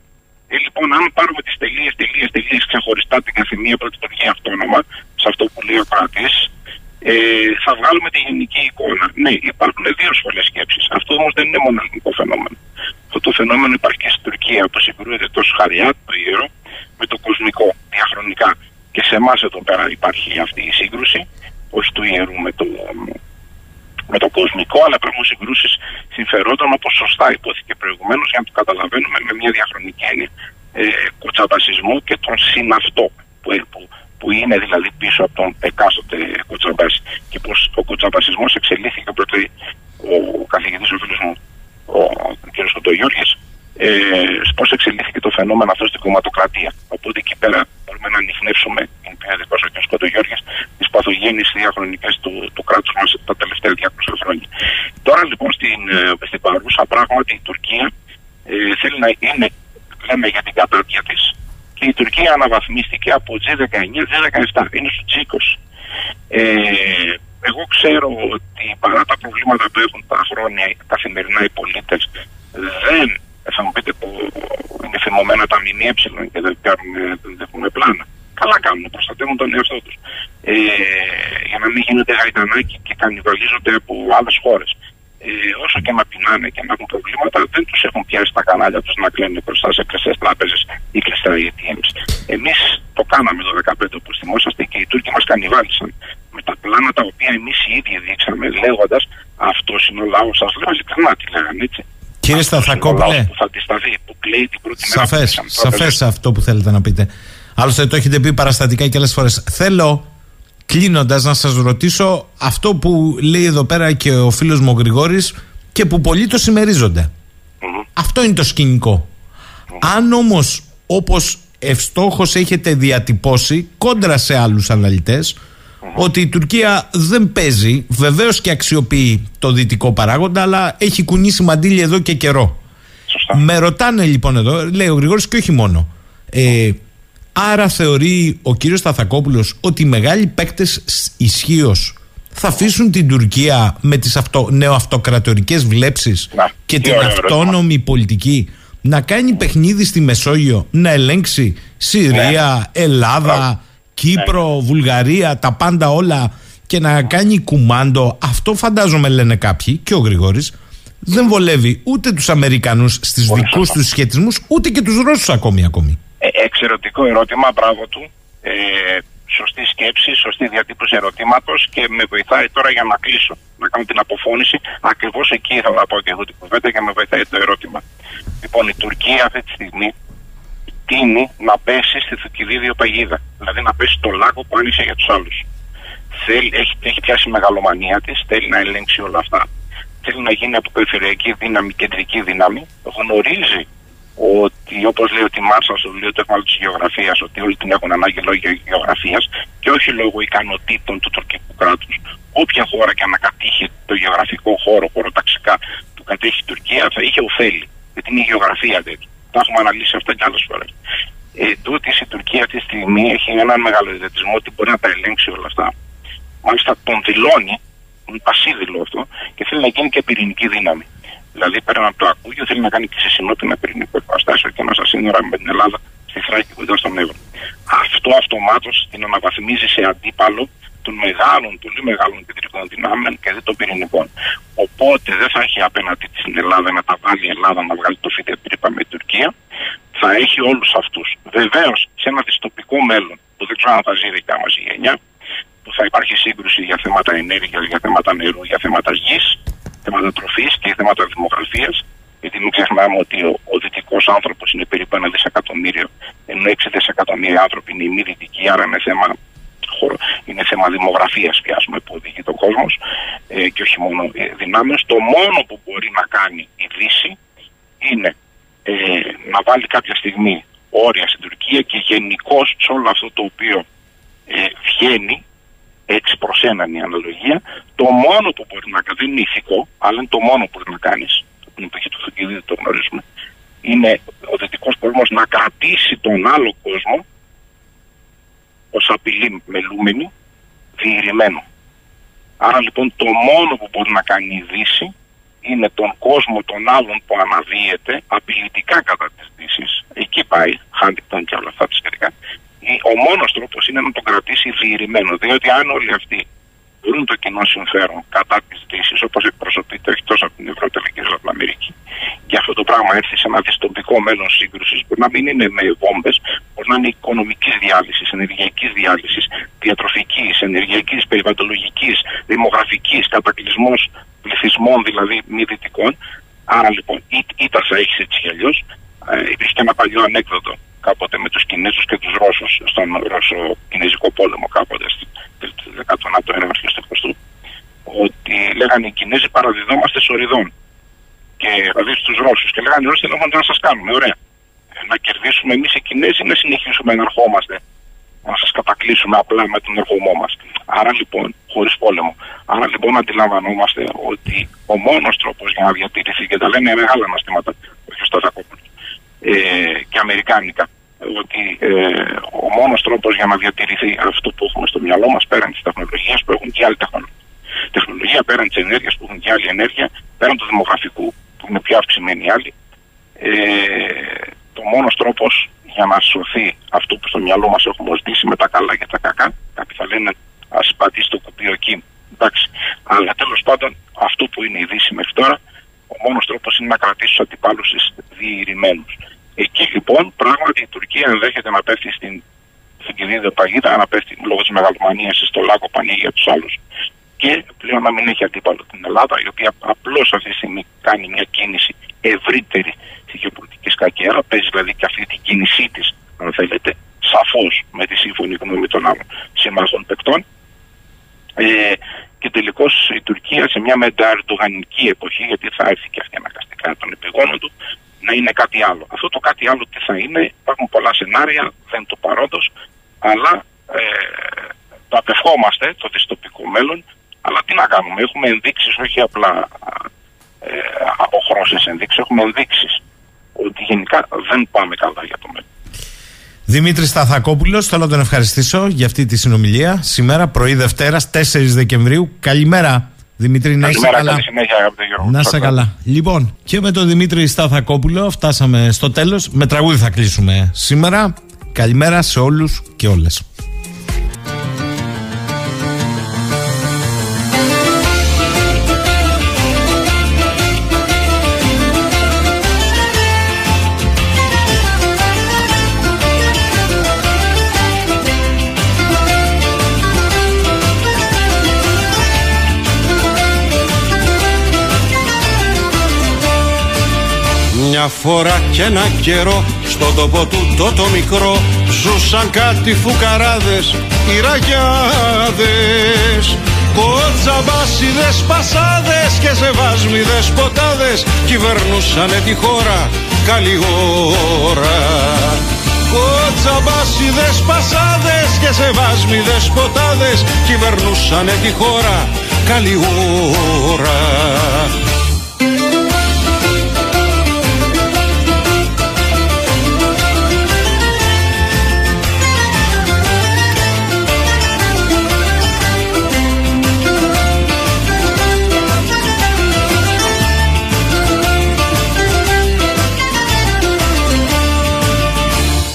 Ε, λοιπόν, αν πάρουμε τις τελείες, τελείες, τελείες ξεχωριστά την καθεμία πρώτη το βγει αυτόνομα, σε αυτό που λέει ο κράτη, ε, θα βγάλουμε τη γενική εικόνα. Ναι, υπάρχουν δύο σχολές σκέψης. Αυτό όμως δεν είναι μόνο ελληνικό φαινόμενο. Αυτό το φαινόμενο υπάρχει και στην Τουρκία που συγκρούεται το Σχαριάτ, το ιερό, με το κοσμικό διαχρονικά. Και σε εμάς εδώ πέρα υπάρχει αυτή η σύγκρουση, όχι του ιερού με το, με το κοσμικό, αλλά υπάρχουν συγκρούσεις συμφερόντων, όπως σωστά υπόθηκε προηγουμένως, για να το καταλαβαίνουμε με μια διαχρονική έννοια ε, κοτσαμπασισμού και τον συναυτό που, που, που είναι δηλαδή πίσω από τον εκάστοτε κοτσαμπάση. Και πω ο κοτσαμπασισμό εξελίχθηκε πρώτα ο καθηγητής, ο φίλος μου, ο κ. Κοντογιώργης, ε, πώς εξελίχθηκε το φαινόμενο αυτό στην κομματοκρατία. Οπότε εκεί πέρα μπορούμε να ανοιχνεύσουμε, είναι πια δικός ο κ. Κοντογιώργη, τι παθογένειε διαχρονικέ του, του κράτου μας τα τελευταία 200 χρόνια. Τώρα λοιπόν στην, ε, στην παρούσα πράγματι η Τουρκία ε, θέλει να είναι, λέμε για την κατάρτια της, και η Τουρκία αναβαθμίστηκε από G19, G17, είναι στο G20. Ε, εγώ ξέρω ότι παρά τα προβλήματα που έχουν τα χρόνια καθημερινά οι πολίτες, δεν θα μου πείτε που είναι φημωμένα τα ΜΜΕ και δεν, κάνουν, δεν έχουν πλάνα. Καλά κάνουν, προστατεύουν τον εαυτό τους. Ε, για να μην γίνονται γαϊτανάκι και κανιβαλίζονται από άλλες χώρες. Ε, όσο και να πεινάνε και να έχουν προβλήματα, δεν τους έχουν πιάσει τα κανάλια τους να κλαίνουν μπροστά σε κλειστές τράπεζες ή κλειστά ATMs. Εμείς το κάναμε το 2015 όπως θυμόσαστε και οι Τούρκοι μας κανιβάλισαν με τα πλάνα τα οποία εμείς οι ίδιοι δείξαμε λέγοντας αυτό είναι ο λαός. Σας λέω ειλικρινά τι λέγανε έτσι. Κύριε Αυτός είναι ο Σταθακόπουλε. λαός Που θα αντισταθεί, που κλαίει την πρώτη μέρα. Σαφές, που κλείσαν τράπεζες. σαφές αυτό που θέλετε να πείτε. Άλλωστε το έχετε πει παραστατικά και άλλες φορές. Θέλω κλείνοντας να σας ρωτήσω αυτό που λέει εδώ πέρα και ο φίλος μου ο Γρηγόρης και που πολλοί το συμμερίζονται. Μμμ. Αυτό είναι το σκηνικό. Αν όμως, όπως ευστόχως έχετε διατυπώσει κόντρα σε άλλους αναλυτές, ότι η Τουρκία δεν παίζει, βεβαίως και αξιοποιεί το δυτικό παράγοντα, αλλά έχει κουνήσει μαντήλι εδώ και καιρό. Σωστά. Με ρωτάνε λοιπόν εδώ, λέει ο Γρηγόρης και όχι μόνο. Ε, άρα θεωρεί ο κύριος Σταθακόπουλος ότι οι μεγάλοι παίκτες ισχύω θα αφήσουν την Τουρκία με τις αυτο, νεοαυτοκρατορικές βλέψεις Να, και τι την ωραίο ερώτημα. αυτόνομη πολιτική να κάνει παιχνίδι στη Μεσόγειο, να ελέγξει Συρία, Ελλάδα, Ναι. Μπράβο. Κύπρο, Βουλγαρία, τα πάντα όλα και να κάνει κουμάντο. Αυτό φαντάζομαι λένε κάποιοι και ο Γρηγόρης δεν βολεύει ούτε τους Αμερικανούς στις Πολύ δικούς σωστά. τους σχετισμούς ούτε και τους Ρώσους ακόμη ακόμη. Ε, εξαιρετικό ερώτημα, μπράβο του. Ε, σωστή σκέψη, σωστή διατύπωση ερωτήματος και με βοηθάει τώρα για να κλείσω, να κάνω την αποφώνηση. Ακριβώς εκεί ήθελα να πω και εγώ την κουβέντα και με βοηθάει το ερώτημα. Λοιπόν, η Τουρκία αυτή τη στιγμή τίνει να πέσει στη Θουκυδίδιο παγίδα. Δηλαδή να πέσει στο λάκκο που άνοιξε για τους άλλους. Έχει, έχει πιάσει η μεγαλομανία της, θέλει να ελέγξει όλα αυτά. Θέλει να γίνει από περιφερειακή δύναμη, κεντρική δύναμη. Γνωρίζει ότι όπως λέει ο Τιμάρσα στο βιβλίο του Εφάλου της Γεωγραφίας, ότι όλοι την έχουν ανάγκη λόγω γεωγραφίας και όχι λόγω ικανοτήτων του τουρκικού κράτους. Όποια χώρα και αν κατήχει το γεωγραφικό χώρο, χωροταξικά που κατέχει η Τουρκία, θα είχε ωφέλη. Γιατί είναι η γεωγραφία τέτοια. Τα έχουμε αναλύσει αυτά και άλλες φορές. Ε, τούτης η Τουρκία αυτή τη στιγμή έχει έναν μεγάλο ιδετισμό ότι μπορεί να τα ελέγξει όλα αυτά. Μάλιστα τον δηλώνει, είναι πασίδηλο αυτό, και θέλει να γίνει και πυρηνική δύναμη. Δηλαδή πέραν από το ακούγιο θέλει να κάνει και σε συνότητα πυρηνικό εργοστάσιο και μέσα σύνορα με την Ελλάδα στη Θράκη κοντά στον Εύρο. Αυτό αυτομάτως την αναβαθμίζει σε αντίπαλο των μεγάλων, πολύ μεγάλων κεντρικών δυνάμεων και δεν των πυρηνικών. Οπότε δεν θα έχει απέναντι στην Ελλάδα να τα βάλει η Ελλάδα να βγάλει το φίδι τρύπα με η Τουρκία. Θα έχει όλους αυτούς. Βεβαίως σε ένα δυστοπικό μέλλον που δεν ξέρω αν θα ζει η δικιά μας η γενιά, που θα υπάρχει σύγκρουση για θέματα ενέργειας, για θέματα νερού, για θέματα γης, θέματα τροφής και θέματα δημογραφίας. Γιατί μην ξεχνάμε ότι ο, ο δυτικός άνθρωπος είναι περίπου ένα δισεκατομμύριο, ενώ 6 δισεκατομμύρια άνθρωποι είναι οι μη δυτικοί, άρα είναι θέμα, είναι θέμα δημογραφίας πια που οδηγεί τον κόσμος ε, και όχι μόνο ε, δυνάμεων. Το μόνο που μπορεί να κάνει η Δύση είναι ε, να βάλει κάποια στιγμή όρια στην Τουρκία και γενικώ σε όλο αυτό το οποίο ε, βγαίνει έτσι προς έναν η αναλογία, το μόνο που μπορεί να κάνει, δεν είναι ηθικό, αλλά είναι το μόνο που μπορεί να κάνεις, την εποχή του Θουκυδίδη το γνωρίζουμε, είναι ο δυτικός κόσμο να κρατήσει τον άλλο κόσμο ως απειλή μελούμενη, διηρημένο. Άρα λοιπόν το μόνο που μπορεί να κάνει η Δύση είναι τον κόσμο των άλλων που αναδύεται απειλητικά κατά της Δύσης. Εκεί πάει, Χάντικτον και όλα αυτά τα σχετικά ο μόνος τρόπος είναι να το κρατήσει διηρημένο. Διότι αν όλοι αυτοί βρουν το κοινό συμφέρον κατά της Δύσης, όπως εκπροσωπείται εκτός από την Ευρώπη αλλά και την Αμερική, και αυτό το πράγμα έρθει σε ένα δυστοπικό μέλλον σύγκρουσης, μπορεί να μην είναι με βόμβες, μπορεί να είναι οικονομικής διάλυσης, ενεργειακής διάλυσης, διατροφικής, ενεργειακής, περιβαλλοντολογικής, δημογραφικής, κατακλυσμός πληθυσμών δηλαδή μη δυτικών. Άρα λοιπόν, είτε θα έχεις έτσι κι αλλιώς. Ε, υπήρχε και ένα παλιό ανέκδοτο κάποτε με τους Κινέζους και τους Ρώσους στον Ρώσο-Κινέζικο πόλεμο κάποτε στην 19ο αιώνα και στο 20 ότι λέγανε οι Κινέζοι παραδιδόμαστε σοριδών και δηλαδή στους Ρώσους και λέγανε οι Ρώσοι θέλουμε να σας κάνουμε, ωραία. Ε, να κερδίσουμε εμείς οι Κινέζοι να συνεχίσουμε να ερχόμαστε να σας κατακλείσουμε απλά με τον ερχομό μας. Άρα λοιπόν, χωρίς πόλεμο. Άρα λοιπόν αντιλαμβανόμαστε ότι ο μόνος τρόπος για να διατηρηθεί και τα λένε μεγάλα αναστήματα, όχι στο ε, και αμερικάνικα ότι ε, ο μόνος τρόπος για να διατηρηθεί αυτό που έχουμε στο μυαλό μας πέραν της τεχνολογίας που έχουν και άλλη τεχνολογία. Τεχνολογία πέραν της ενέργειας που έχουν και άλλη ενέργεια, πέραν του δημογραφικού που είναι πιο αυξημένοι οι άλλοι. Ε, το μόνος τρόπος για να σωθεί αυτό που στο μυαλό μας έχουμε ζητήσει με τα καλά και τα κακά, κάποιοι θα λένε ας πατήσει το κουμπί εκεί. Εντάξει. Αλλά τέλος πάντων αυτό που είναι η Δύση μέχρι τώρα, ο μόνος τρόπος είναι να κρατήσεις του αντιπάλου διηρημένου. Εκεί λοιπόν πράγματι η Τουρκία ενδέχεται να πέφτει στην, στην κυρία παγίδα, να πέφτει λόγω της μεγαλομανίας στο λάκκο που ανοίγει για τους άλλους. Και πλέον να μην έχει αντίπαλο την Ελλάδα, η οποία απλώς αυτή τη στιγμή κάνει μια κίνηση ευρύτερη στη γεωπολιτική σκακέρα, παίζει δηλαδή και αυτή την κίνησή της, αν θέλετε, σαφώς με τη σύμφωνη γνώμη των άλλων συμμάχων παικτών. Ε, και τελικώς η Τουρκία σε μια μεταρρυθμιστική εποχή, γιατί θα έρθει και αυτή αναγκαστικά των επιγόνων του, να είναι κάτι άλλο. Αυτό το κάτι άλλο τι θα είναι, υπάρχουν πολλά σενάρια, δεν το παρόντος, αλλά ε, το απευχόμαστε το δυστοπικό μέλλον. Αλλά τι να κάνουμε, έχουμε ενδείξεις, όχι απλά ε, αποχρώσεις ενδείξεις, έχουμε ενδείξεις ότι γενικά δεν πάμε καλά για το μέλλον. Δημήτρη Σταθακόπουλος, θέλω να τον ευχαριστήσω για αυτή τη συνομιλία. Σήμερα, πρωί Δευτέρας, 4 Δεκεμβρίου. Καλημέρα. Δημήτρη, να είσαι καλά. Να είσαι καλά. Λοιπόν, και με τον Δημήτρη Σταθακόπουλο φτάσαμε στο τέλος. Με τραγούδι θα κλείσουμε σήμερα. Καλημέρα σε όλους και όλες. Μια φορά και ένα καιρό στον τόπο του το, το μικρό Ζούσαν κάτι φουκαράδες, οι ραγιάδες. Κοτσαμπάσιδες, πασάδες και σεβάσμιδες ποτάδες Κυβερνούσανε τη χώρα καλή ώρα. Κοτσαμπάσιδες, πασάδες και σεβάσμιδες ποτάδες Κυβερνούσανε τη χώρα καλή ώρα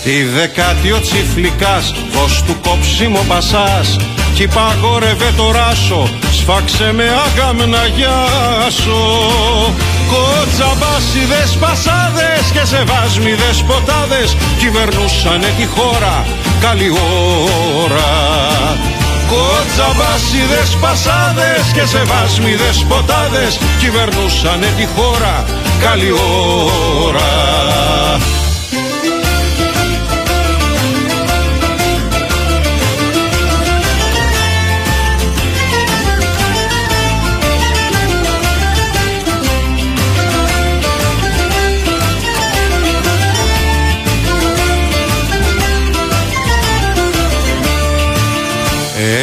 Τη δεκάτη ο τσιφλικάς, δώσ' του κόψιμο πασάς Κι παγόρευε το ράσο, σφάξε με άγαμ να γιάσω. Κοτσαμπάσιδες πασάδες και σεβάσμιδες ποτάδες Κυβερνούσανε τη χώρα, καλή ώρα. Κοτσαμπάσιδες πασάδες και σεβάσμιδες ποτάδες Κυβερνούσανε τη χώρα, καλή ώρα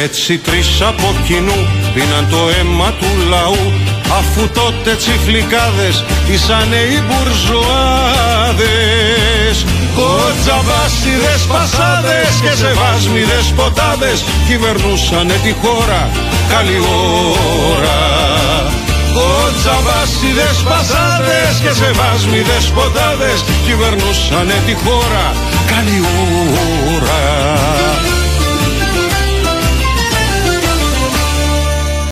Έτσι τρεις από κοινού πίναν το αίμα του λαού Αφού τότε τσιφλικάδες ήσανε οι μπουρζουάδες Κοτζαβάσιδες πασάδες και σεβάσμιδες ποτάδες Κυβερνούσανε τη χώρα καλή ώρα. Κοτζαβάσιδες πασάδες και σεβάσμιδες ποτάδες Κυβερνούσανε τη χώρα καλή ώρα